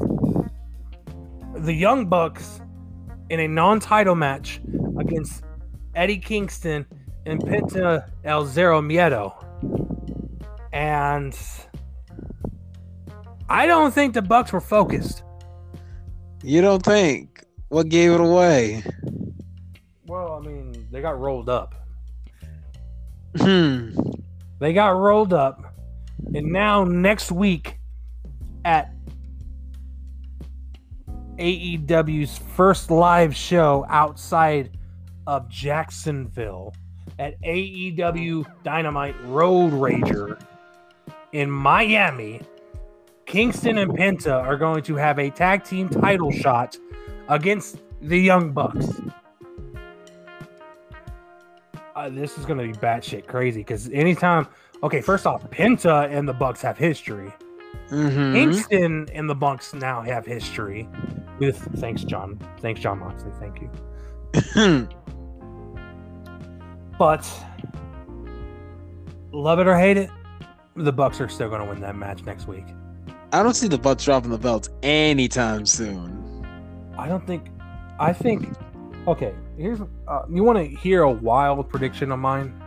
the Young Bucks in a non-title match against Eddie Kingston and Penta El Zero Miedo. And I don't think the Bucks were focused. You don't think? What gave it away? Well, I mean, they got rolled up. Hmm. They got rolled up. And now next week at AEW's first live show outside of Jacksonville at AEW Dynamite Road Rager in Miami, Kingston and Penta are going to have a tag team title shot against the Young Bucks. Uh, this is going to be batshit crazy because anytime, okay, first off, Penta and the Bucks have history. Mm-hmm. Kingston and the Bucks now have history with thanks Jon, thanks Jon Moxley, thank you. But love it or hate it, the Bucks are still going to win that match next week. I don't see the Bucks dropping the belts anytime soon. I don't think. I think. Okay, here's. Uh, you want to hear a wild prediction of mine?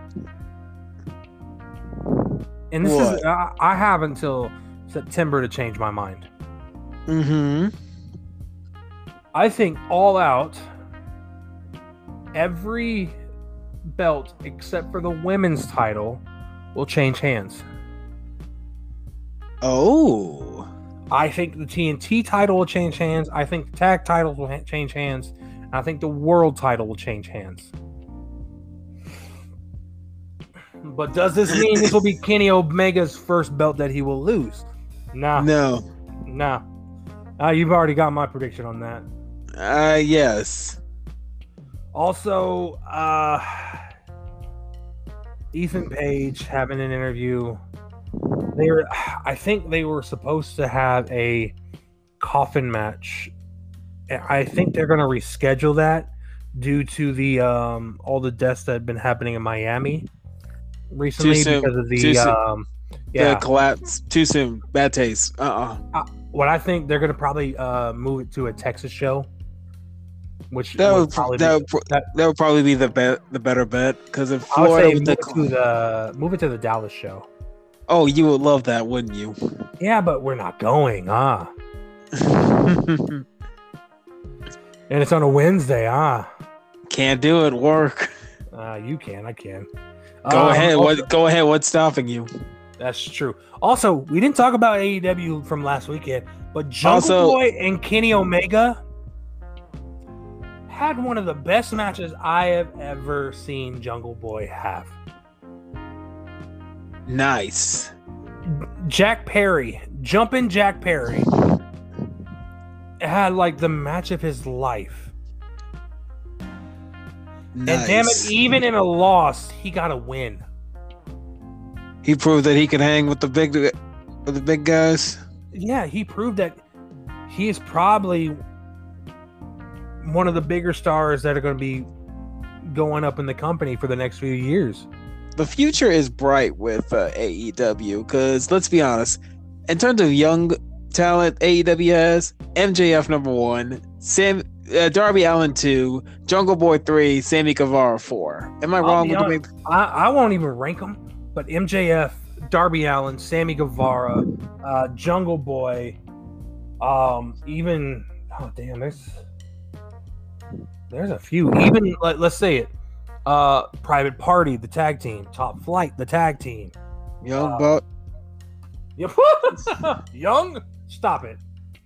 And this is. I, I have until September to change my mind. Mm-hmm. I think all out. Every belt except for the women's title will change hands. Oh. I think the TNT title will change hands. I think the tag titles will ha- change hands. I think the world title will change hands. But does this mean this will be Kenny Omega's first belt that he will lose? Nah, No. nah. Uh, you've already got my prediction on that. Uh yes. Also, uh, Ethan Page having an interview. They were, I think they were supposed to have a coffin match. I think they're going to reschedule that due to the um all the deaths that have been happening in Miami recently because of the um yeah. The collapse too soon. Bad taste. Uh-uh. what I think they're going to probably uh move it to a Texas show which That would would probably that be- would, that- that would probably be the bet the better bet because if Florida move the, it to the move it to the Dallas show. oh you would love that wouldn't you? Yeah, but we're not going, ah. And it's on a Wednesday, ah. Can't do it. Work. Uh, you can, I can. Go Um, ahead. also- What? Go ahead. What's stopping you? That's true. Also, we didn't talk about AEW from last weekend, but Jungle Also- Boy and Kenny Omega had one of the best matches I have ever seen Jungle Boy have. Nice. Jack Perry, jumping Jack Perry, had like the match of his life. Nice. And damn it, even in a loss, he got a win. he proved that he can hang with the big with the big guys. Yeah, he proved that he is probably one of the bigger stars that are going to be going up in the company for the next few years. The future is bright with uh, AEW because let's be honest, in terms of young talent, AEW has MJF number one, Sam uh, Darby Allin two, Jungle Boy three, Sammy Guevara four. Am I I'll wrong with the honest. big? I, I won't even rank them, but MJF, Darby Allin, Sammy Guevara, uh, Jungle Boy, um, even oh damn, there's there's a few. Even let, let's say it, uh, Private Party, the tag team, Top Flight, the tag team. Young Uh, Buck. Young, stop it.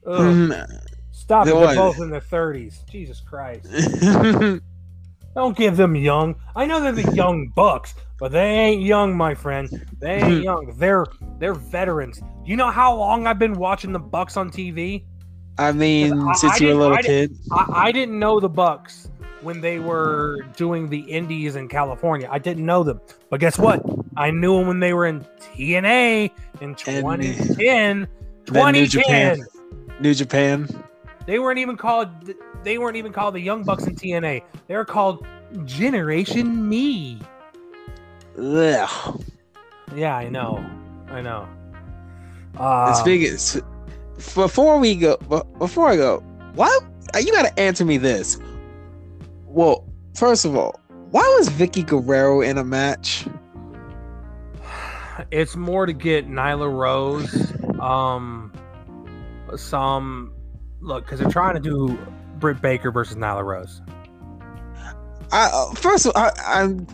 Ugh. Mm. Stop it. They're both in their thirties. Jesus Christ. Don't give them young. I know they're the young bucks, but they ain't young, my friend. They ain't young. They're they're veterans. You know how long I've been watching the Bucks on TV? I mean, I- since I you were a little I kid, I, I didn't know the Bucks when they were doing the Indies in California. I didn't know them, but guess what? I knew them when they were in TNA in 2010. Then New 2010. Japan. New Japan. They weren't even called. They weren't even called the Young Bucks in TNA. They were called Generation Me. Ugh. Yeah, I know. I know. It's Uh, big. It's, before we go, before I go, why you got to answer me this? Well, first of all, why was Vickie Guerrero in a match? it's more to get Nyla Rose um some look because they're trying to do Britt Baker versus Nyla Rose. I uh, first of all, I, I'm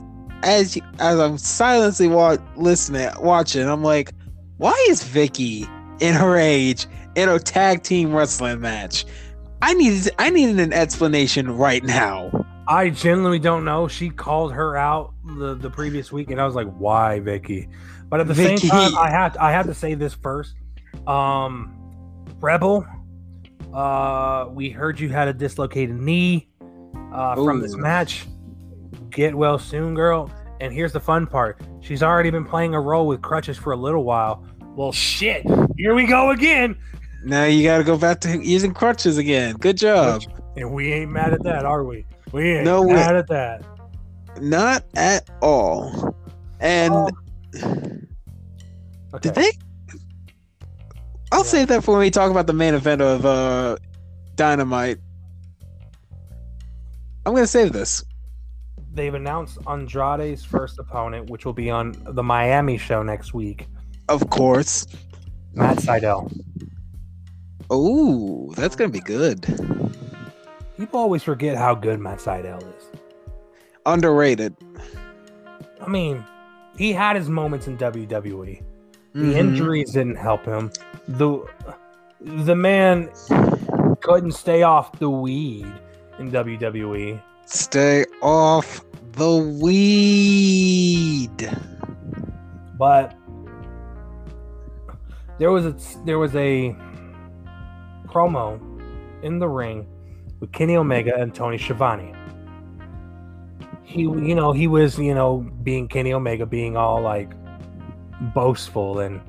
as as I'm silently wa- listening, watching. I'm like, why is Vickie in her age in a tag team wrestling match? I needed I needed an explanation right now. I genuinely don't know. She called her out the, the previous week, and I was like, "Why, Vickie?" But at the Vickie. same time, I had I had to say this first. Um, Rebel, uh, we heard you had a dislocated knee uh, from this match. Get well soon, girl. And here's the fun part: she's already been playing a role with crutches for a little while. Well, shit, here we go again, Now you got to go back to using crutches again. Good job. and we ain't mad at that, are we? We ain't No, mad at that. Not at all. And Um, Okay. did they? I'll save that for when we talk about the main event of uh, Dynamite. I'm gonna save this. they've announced Andrade's first opponent, which will be on the Miami show next week. Of course. Matt Sydal. Oh, that's gonna be good. People always forget how good Matt Sydal is. Underrated. I mean, he had his moments in WWE. The Mhm. injuries didn't help him. The the man couldn't stay off the weed in WWE. Stay off the weed. But there was a there was a promo in the ring with Kenny Omega and Tony Schiavone. He, you know, he was, you know, being Kenny Omega, being all like boastful and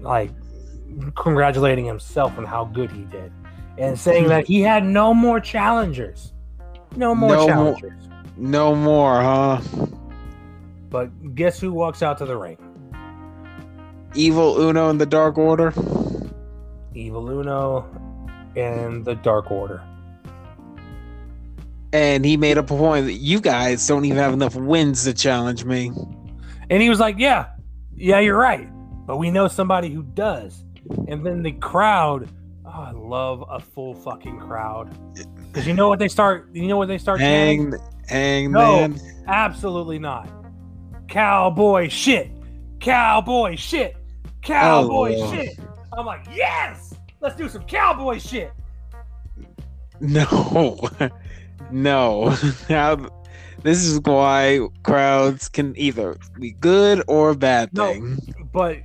like congratulating himself on how good he did, and saying that he had no more challengers, no more No more- challengers. No more, huh? But guess who walks out to the ring? Evil Uno in the Dark Order. Evil Uno and the Dark Order. And he made up a point that you guys don't even have enough wins to challenge me. And he was like, Yeah, yeah, you're right. But we know somebody who does. And then the crowd, oh, I love a full fucking crowd. Because you know what they start, you know what they start chanting? Hang, hang, No. man. Absolutely not. Cowboy shit. Cowboy shit. Cowboy Oh. shit. I'm like, yes! Let's do some cowboy shit. No, no. Now, this is why crowds can either be good or bad No. thing. But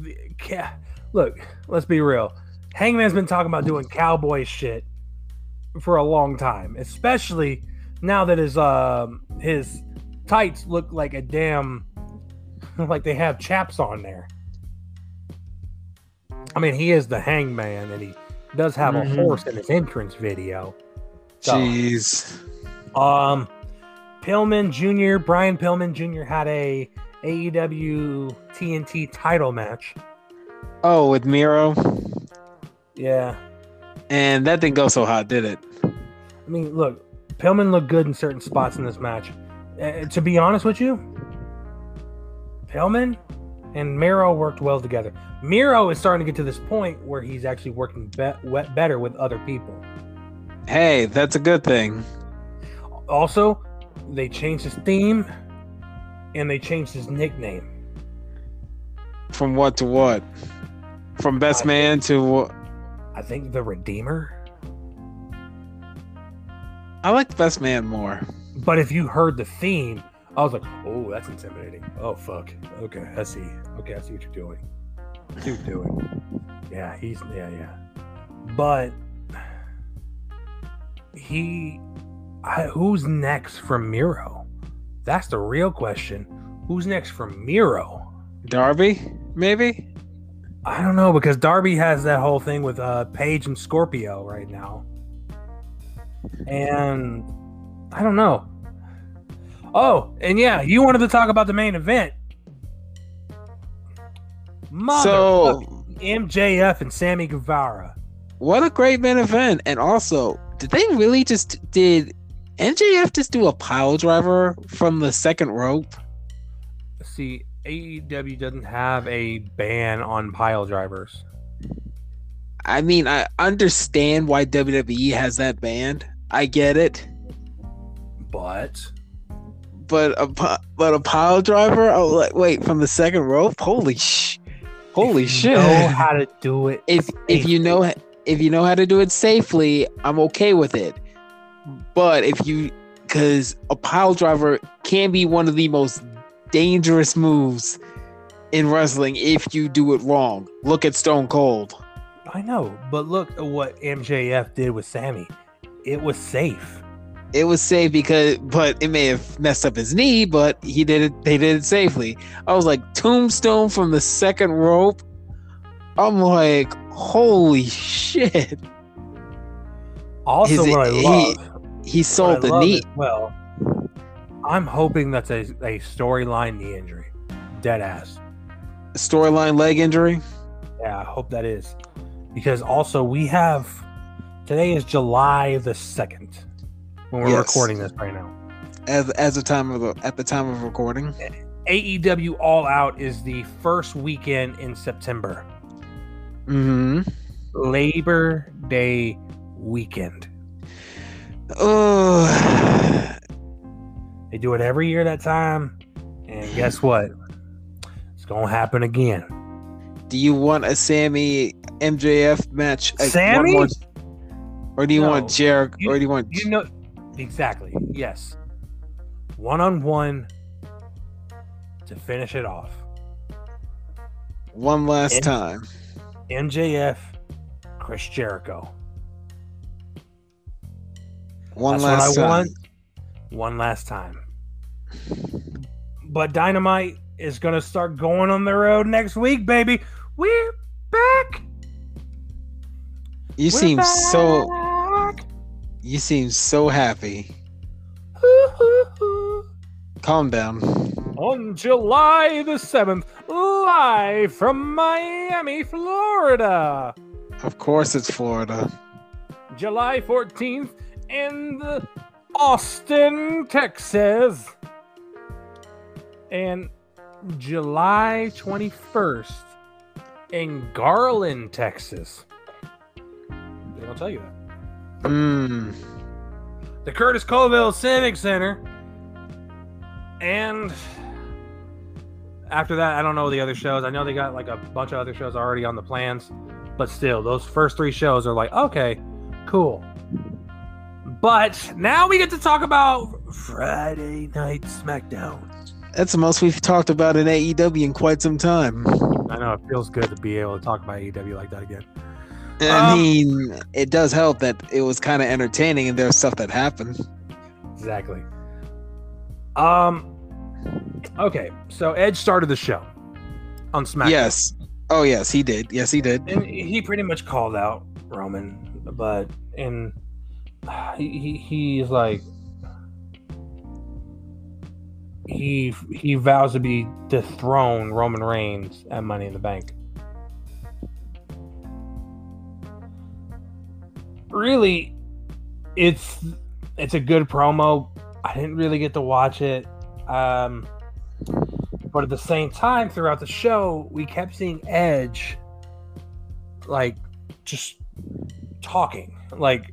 the- ca- look, let's be real. Hangman's been talking about doing cowboy shit for a long time, especially now that his um his tights look like a damn like they have chaps on there. I mean, he is the hangman and he does have Mhm. a horse in his entrance video. So- Jeez. Um, Pillman Jr., Brian Pillman Jr. had a AEW TNT title match. Oh, with Miro, Yeah, and that didn't go so hot, did it? I mean, look, Pillman looked good in certain spots in this match. Uh, to be honest with you, Pillman and Miro worked well together. Miro is starting to get to this point where he's actually working be- better with other people. Hey, that's a good thing. Also, they changed his theme and they changed his nickname. From what to what? From best I man to? I think the Redeemer. I like the best man more. But if you heard the theme, I was like, "Oh, that's intimidating." Oh, fuck. Okay, I see. Okay, I see what you're doing. What you're doing. Yeah, he's yeah, yeah. But he, I, who's next from Miro? That's the real question. Who's next from Miro? Darby, maybe? I don't know because Darby has that whole thing with uh Page and Scorpio right now. And I don't know. Oh, and yeah, you wanted to talk about the main event. Mother So, MJF and Sammy Guevara. what a great main event. And also, did they really just did MJF just do a pile driver from the second rope? See, AEW doesn't have a ban on pile drivers. I mean, I understand why WWE has that ban. I get it. But But a but a pile driver? Oh, like, wait, from the second rope? Holy sh! Holy if you shit! Know how to do it. if if you know if you know how to do it safely, I'm okay with it. But if you because a pile driver can be one of the most dangerous moves in wrestling if you do it wrong. Look at Stone Cold. I know, but look at what MJF did with Sammy. It was safe. It was safe because but it may have messed up his knee, but he did it they did it safely. I was like tombstone from the second rope. I'm like, holy shit. Also, His- what I he- love, He what sold the knee. well. I'm hoping that's a, a storyline knee injury. Dead ass. Storyline leg injury. Yeah, I hope that is. Because also we have today is July the second when we're Yes. recording this right now. as as the time of the at the time of recording. AEW All Out is the first weekend in September. Mm-hmm. Labor Day weekend. Oh, They do it every year that time. And guess what? It's gonna happen again. do you want a Sammy MJF match? like, Sammy? more- or do you No. want Jericho? Or do you want? You know exactly. Yes. One on one to finish it off. one last And- time? MJF, Chris Jericho. One That's last time. want. One last time. But Dynamite is going to start going on the road next week, baby. We're back. You We're seem so. You seem so happy. Calm down. On July the 7th, live from Miami, Florida. Of course, it's Florida. July 14th in the Austin, Texas. And July 21st in Garland, Texas. They don't tell you that. Mm. The Curtis Culwell Civic Center. And after that, I don't know the other shows. I know they got like a bunch of other shows already on the plans, but still, those first three shows are like, okay, cool. But now we get to talk about Friday Night SmackDown. That's the most we've talked about in AEW in quite some time. I know it feels good to be able to talk about AEW like that again. I Um, mean, it does help that it was kind of entertaining and there's stuff that happened. Exactly. Um. Okay, so Edge started the show on SmackDown. Yes. Oh, yes, he did. Yes, he did. and he pretty much called out Roman, but and he, he he's like he he vows to be dethrone Roman Reigns at Money in the Bank. Really, it's it's a good promo. I didn't really get to watch it. Um, but at the same time, throughout the show, we kept seeing Edge like just talking, like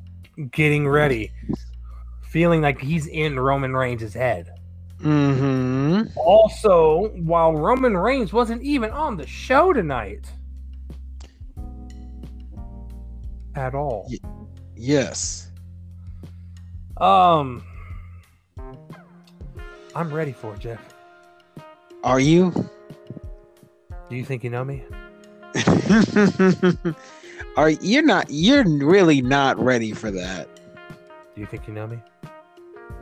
getting ready, feeling like he's in Roman Reigns' head. Mm-hmm. Also, while Roman Reigns wasn't even on the show tonight at all. Ye- Yes. Um I'm ready for it, Jeff. Are you? Do you think you know me? Are you're not you're really not ready for that. Do you think you know me?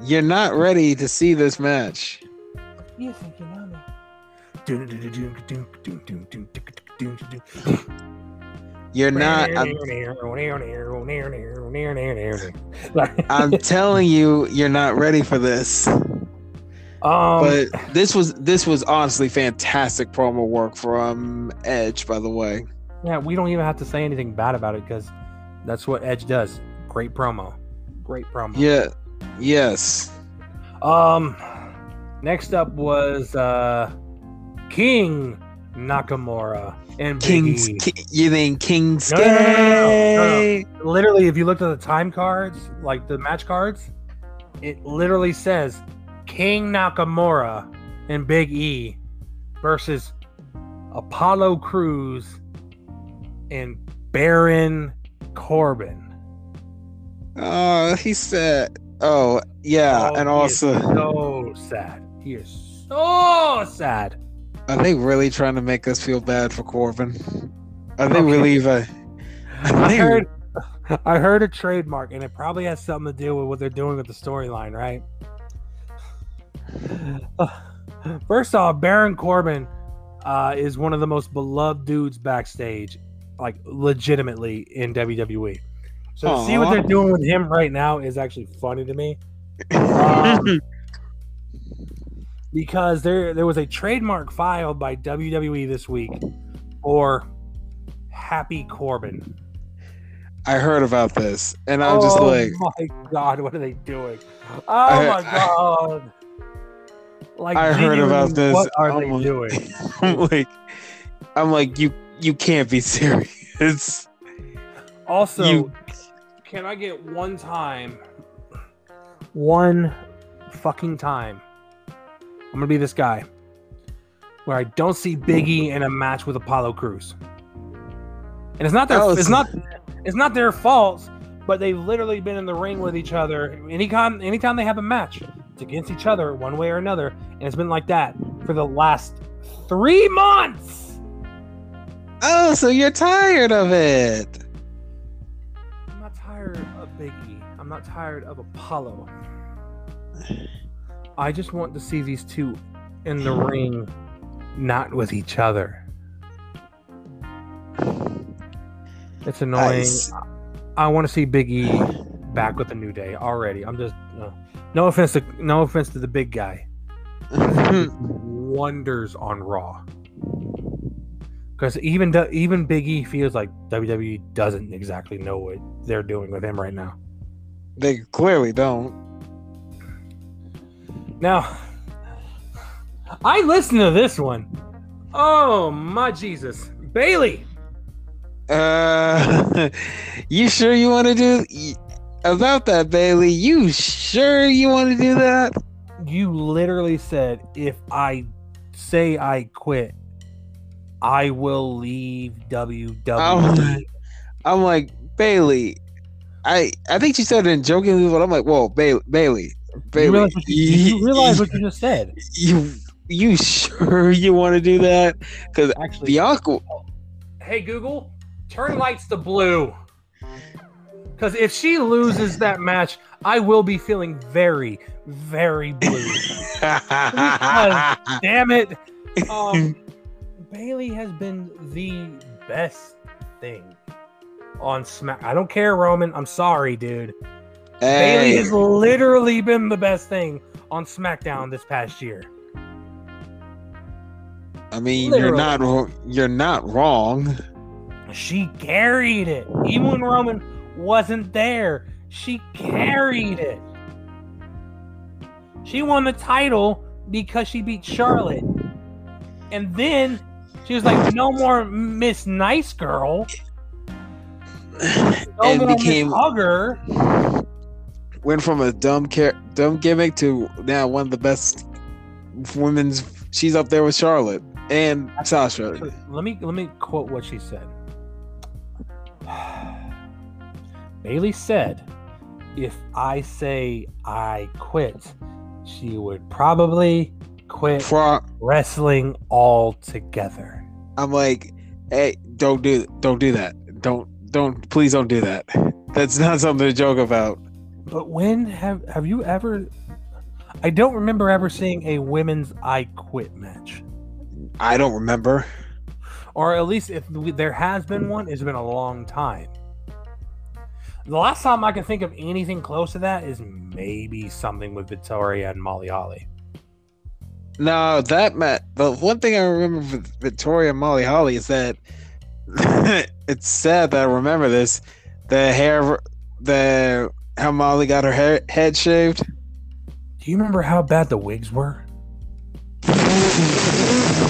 You're not ready to see this match. You think you know me? You're not I'm, I'm telling you you're not ready for this. um, But this was this was honestly fantastic promo work from Edge by the way. yeah, we don't even have to say anything bad about it because that's what Edge does. Great promo. Great promo. Yeah. Yes. Um, next up was uh, King Nakamura and Big King's E. Ki- you mean King's No, no, no, no, Literally, if you look at the time cards, like the match cards, it literally says King Nakamura and Big E versus Apollo Crews and Baron Corbin. Oh, he said Oh, yeah, Oh, and he is also so sad. He is so sad. are they really trying to make us feel bad for Corbin? Are they Okay. really even I heard I heard a trademark and it probably has something to do with what they're doing with the storyline, right? First off, Baron Corbin uh, is one of the most beloved dudes backstage, like legitimately in WWE. So to see what they're doing with him right now is actually funny to me. Um, because there there was a trademark filed by WWE this week for Happy Corbin. I heard about this and I'm just oh like my god, what are they doing? Oh I- my god! Like I heard about this. What are I'm they like- doing? I'm like I'm like you you can't be serious. Also, You- can I get one time, one fucking time? I'm gonna be this guy where I don't see Biggie in a match with Apollo Crews, and it's not their it's it's- not it's not their fault, but they've literally been in the ring with each other. Anytime anytime they have a match, it's against each other one way or another, and it's been like that for the last three months. Oh, so you're tired of it. I'm not tired of Biggie. I'm not tired of Apollo. I just want to see these two in the ring, not with each other. It's I annoying. s- I want to see Big E back with the New Day already. I'm just no, no offense to no offense to the big guy. Wonders on Raw. Because even even Big E feels like WWE doesn't exactly know what they're doing with him right now. they clearly don't. Now, I listened to this one. Oh my Jesus, Bayley. Uh, you sure you want to do about that, Bayley? You sure you want to do that? You literally said if I say I quit, I will leave WWE. I'm like Bayley. I I think she said it in jokingly, but I'm like, whoa, Bayley, Bayley, Bayley. you realize, what you, you realize what you just said? you you sure you want to do that? Because Actually, Bianca, hey Google, turn lights to blue. Because if she loses that match, I will be feeling very, very blue. because, Damn it. Um, Bayley has been the best thing on Smack. I don't care, Roman. I'm sorry, dude. Bayley has literally been the best thing on SmackDown this past year. I mean, you're not you're not wrong. She carried it. Even when Roman wasn't there, she carried it. She won the title because she beat Charlotte. And then she was like, no more Miss Nice Girl. No and more became Miss Hugger. went from a dumb car- dumb gimmick to now one of the best women's. She's up there with Charlotte and Sasha. Let me let me quote what she said. Bayley said, "If I say I quit, she would probably quit Pro- wrestling altogether." I'm like, hey, don't do don't do that. Don't don't please don't do that. That's not something to joke about. But when have have you ever? I don't remember ever seeing a women's I quit match, I don't remember. or at least if there has been one, it's been a long time. The last time I can think of anything close to that is maybe something with Victoria and Molly Holly. No, that Matt. The one thing I remember with Victoria and Molly Holly is that it's sad that I remember this. The hair, the how Molly got her hair, head shaved. Do you remember how bad the wigs were?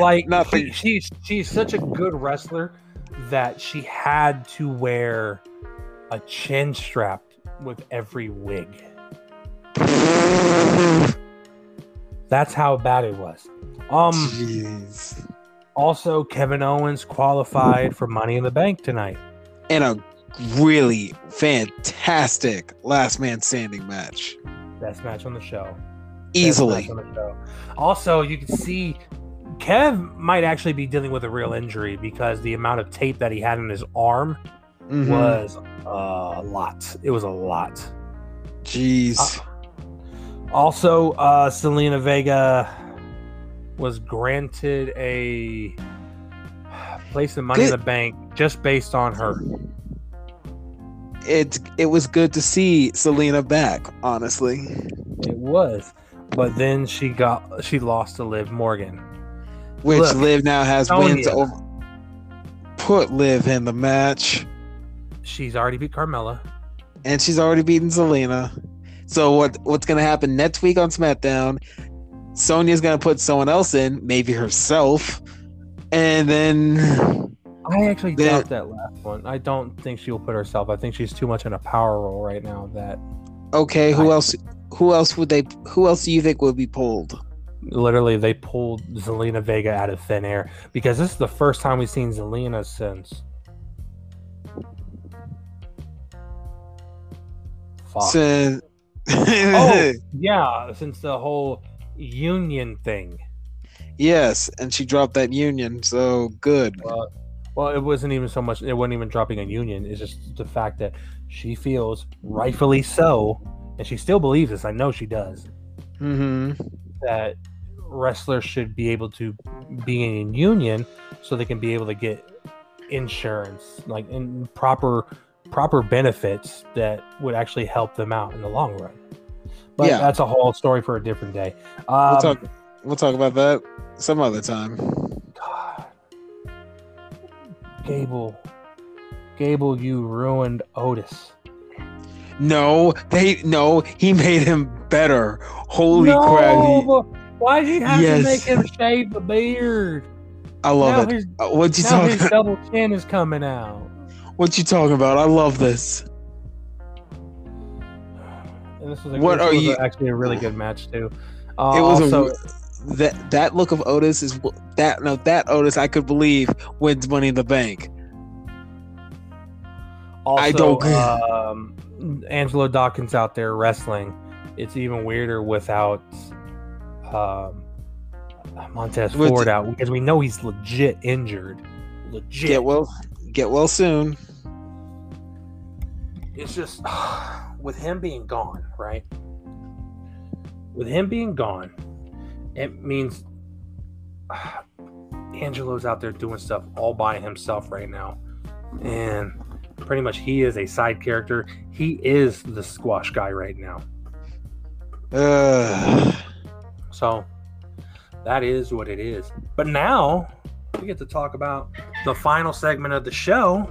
Like Nothing. she, she's she's such a good wrestler that she had to wear a chin strap with every wig. That's how bad it was. Um Jeez. also Kevin Owens qualified for Money in the Bank tonight. And a really fantastic last man standing match. Best match on the show. Easily. on the show. Also, you can see Kev might actually be dealing with a real injury because the amount of tape that he had in his arm Mhm. was a lot. It was a lot. Jeez. Also, uh, Zelina Vega was granted a place in Money in the Bank just based on her. it it was good to see Zelina back, honestly. It was, but then she got she lost to Liv Morgan. Which Look, Liv now has Sonya. wins over. Put Liv in the match, She's already beat Carmella. and she's already beaten Zelina. So what what's gonna happen next week on SmackDown? Sonya's gonna put someone else in, maybe herself, and then I actually The- doubt that last one. I don't think she'll put herself. I think she's too much in a power role right now. That okay, who I- else? Who else would they? Who else do you think would be pulled? literally they pulled Zelina Vega out of thin air because this is the first time we've seen Zelina since. Fuck. Since- oh yeah, since the whole union thing. yes, and she dropped that union, so good. Well, well, it wasn't even so much. It wasn't even dropping a union. It's just the fact that she feels, rightfully so, and she still believes this. I know she does. hmm That wrestlers should be able to be in union so they can be able to get insurance, like in proper proper benefits that would actually help them out in the long run. But Yeah. that's a whole story for a different day. We'll Um, talk. We'll talk about that some other time. God. Gable, Gable, you ruined Otis. No, they no. He made him better. Holy no, crap! why did you have Yes. to make him shave the beard? I love now it. his, Uh, What you now talking? his double chin is coming out. What you talking about? I love this. And this was, a, What this are was you- actually a really good match too. Uh, it was also, a that that look of Otis is that no that Otis I could believe wins Money in the Bank. also I don't- um, Angelo Dawkins out there wrestling. It's even weirder without um, Montez With- Ford out because we know he's legit injured. Legit. Get well, get well soon. it's just with him being gone, right? With him being gone, it means Angelo's out there doing stuff all by himself right now. And pretty much he is a side character. He is the squash guy right now. Uh, So that is what it is. But now we get to talk about the final segment of the show,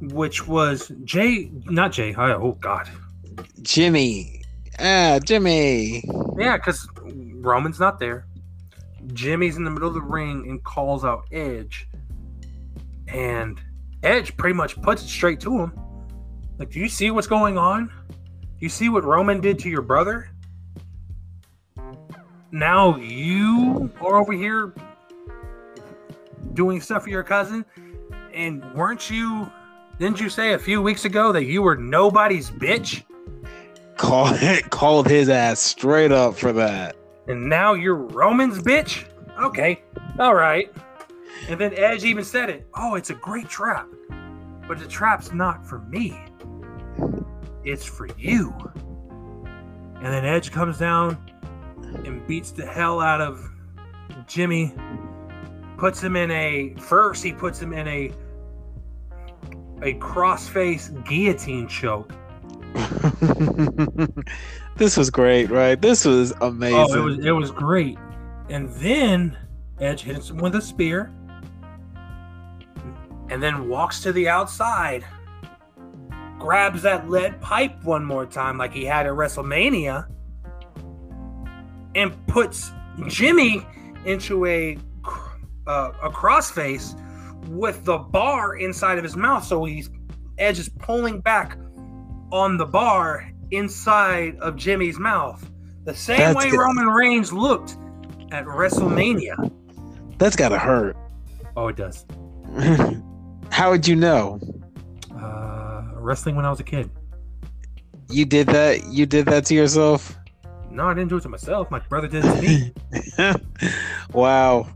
which was Jay, not Jay. Oh, God. Jimmy, ah, Jimmy. Yeah, because Roman's not there. Jimmy's in the middle of the ring and calls out Edge. And Edge pretty much puts it straight to him. Like, do you see what's going on? Do you see what Roman did to your brother? Now you are over here doing stuff for your cousin. And weren't you, didn't you say a few weeks ago that you were nobody's bitch? Called called his ass straight up for that. and now you're Roman's bitch? Okay, all right. And then Edge even said it. Oh, it's a great trap, but the trap's not for me. It's for you. And then Edge comes down and beats the hell out of Jimmy. Puts him in a first. He puts him in a a cross-face guillotine choke. this was great, right? This was amazing. Oh, it was it was great. And then Edge hits him with a spear. And then walks to the outside. Grabs that lead pipe one more time like he had at WrestleMania. And puts Jimmy into a uh, a crossface with the bar inside of his mouth. So he's Edge is pulling back on the bar inside of Jimmy's mouth. The same That's way good. Roman Reigns looked at WrestleMania. That's gotta hurt. Oh, it does. How would you know? Uh, wrestling when I was a kid. You did that. You did that to yourself. No, I didn't do it to myself. My brother did it to me. wow.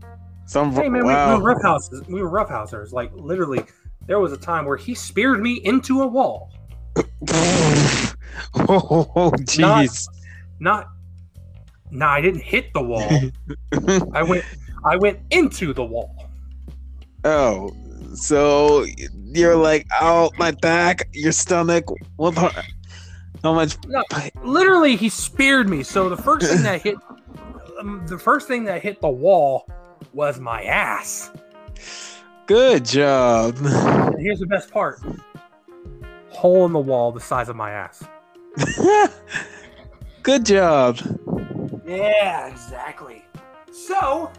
Some hey man, we, wow. we were roughhouses. We were roughhousers. Like literally, there was a time where he speared me into a wall. oh jeez. Not, no, I didn't hit the wall. I went, I went into the wall. oh, so you're like, oh, my back, your stomach. What? the- How much? No, literally, he speared me. So the first thing that hit, um, the first thing that hit the wall was my ass. Good job. And here's the best part: hole in the wall the size of my ass. Good job. Yeah, exactly. So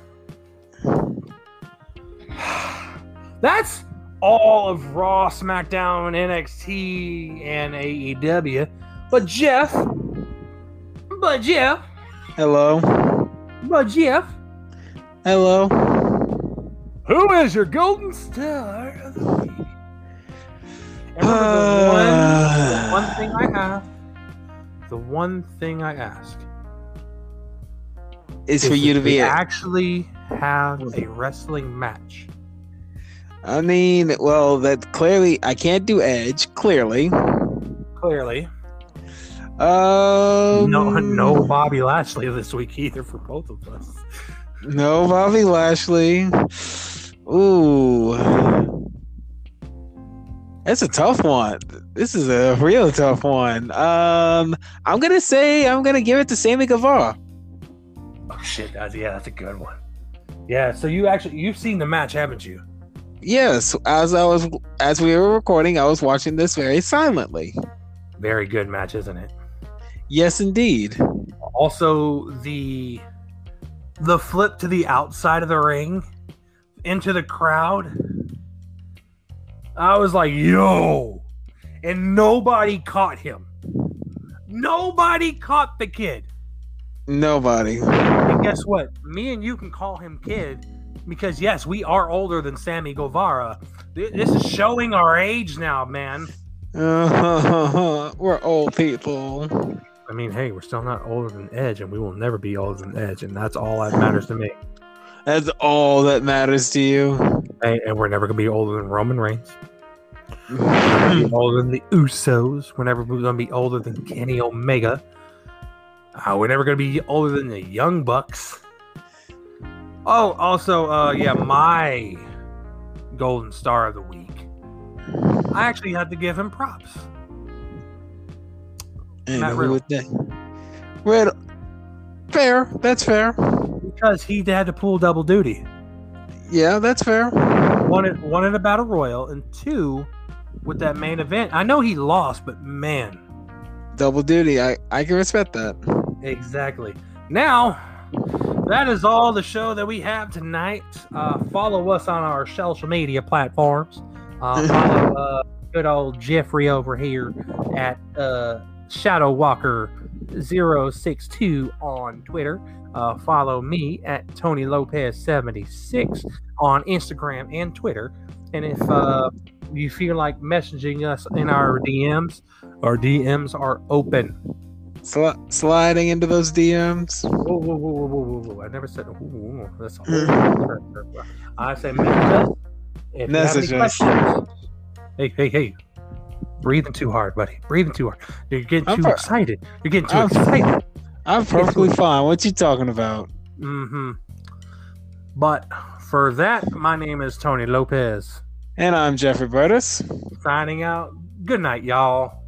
that's all of Raw, SmackDown, NXT, and AEW. But Jeff, but Jeff, Hello. but Jeff, Hello. who is your golden star of the week? And remember the one, the one thing I have, the one thing I ask It's is for you to be. we actually have a wrestling match. I mean, well, that clearly I can't do Edge. Clearly. Clearly, Um. no, no Bobby Lashley this week either for both of us. No Bobby Lashley. Ooh. That's a tough one. This is a real tough one. Um, I'm gonna say I'm gonna give it to Sammy Guevara. Oh shit, that's yeah, that's a good one. Yeah, so you actually you've seen the match, haven't you? Yes, as I was as we were recording, I was watching this very silently. Very good match, isn't it? Yes, indeed. Also, the the flip to the outside of the ring into the crowd. I was like, yo. And nobody caught him. Nobody caught the kid. Nobody. And guess what? Me and you can call him kid because, yes, we are older than Sammy Guevara. This is showing our age now, man. Uh, we're old people. I mean, hey, we're still not older than Edge, and we will never be older than Edge, and that's all that matters to me. That's all that matters to you. Hey, and we're never gonna be older than Roman Reigns. We're gonna be older than the Usos. We're never gonna be older than Kenny Omega. Uh, we're never gonna be older than the Young Bucks. Oh, also, uh, yeah, my Golden Star of the Week. I actually had to give him props. And Matt Riddle. Riddle. Fair. That's fair. Because he had to pull double duty. Yeah, that's fair. One at one at a battle royal, and two with that main event. I know he lost, but man, Double duty. I, I can respect that. exactly. Now, that is all the show that we have tonight. Uh, follow us on our social media platforms. Uh, follow uh, good old Jeffrey over here at uh, Shadow Walker 062 on Twitter. Uh, follow me at Tony Lopez 76 on Instagram and Twitter. And if uh, you feel like messaging us in our DMs, our DMs are open. Sli- sliding into those DMs. Whoa, whoa, whoa, whoa, whoa, whoa, whoa. I never said. Whoa, whoa. That's whole I say message us. If you have any Message us. Hey, hey, hey. Breathing too hard, buddy. Breathing too hard. You're getting too per- excited. You're getting too I'm- excited. I'm perfectly fine. What you talking about? Mm-hmm. But for that, my name is Tony Lopez. And I'm Jeffrey Burtis. Signing out. Good night, y'all.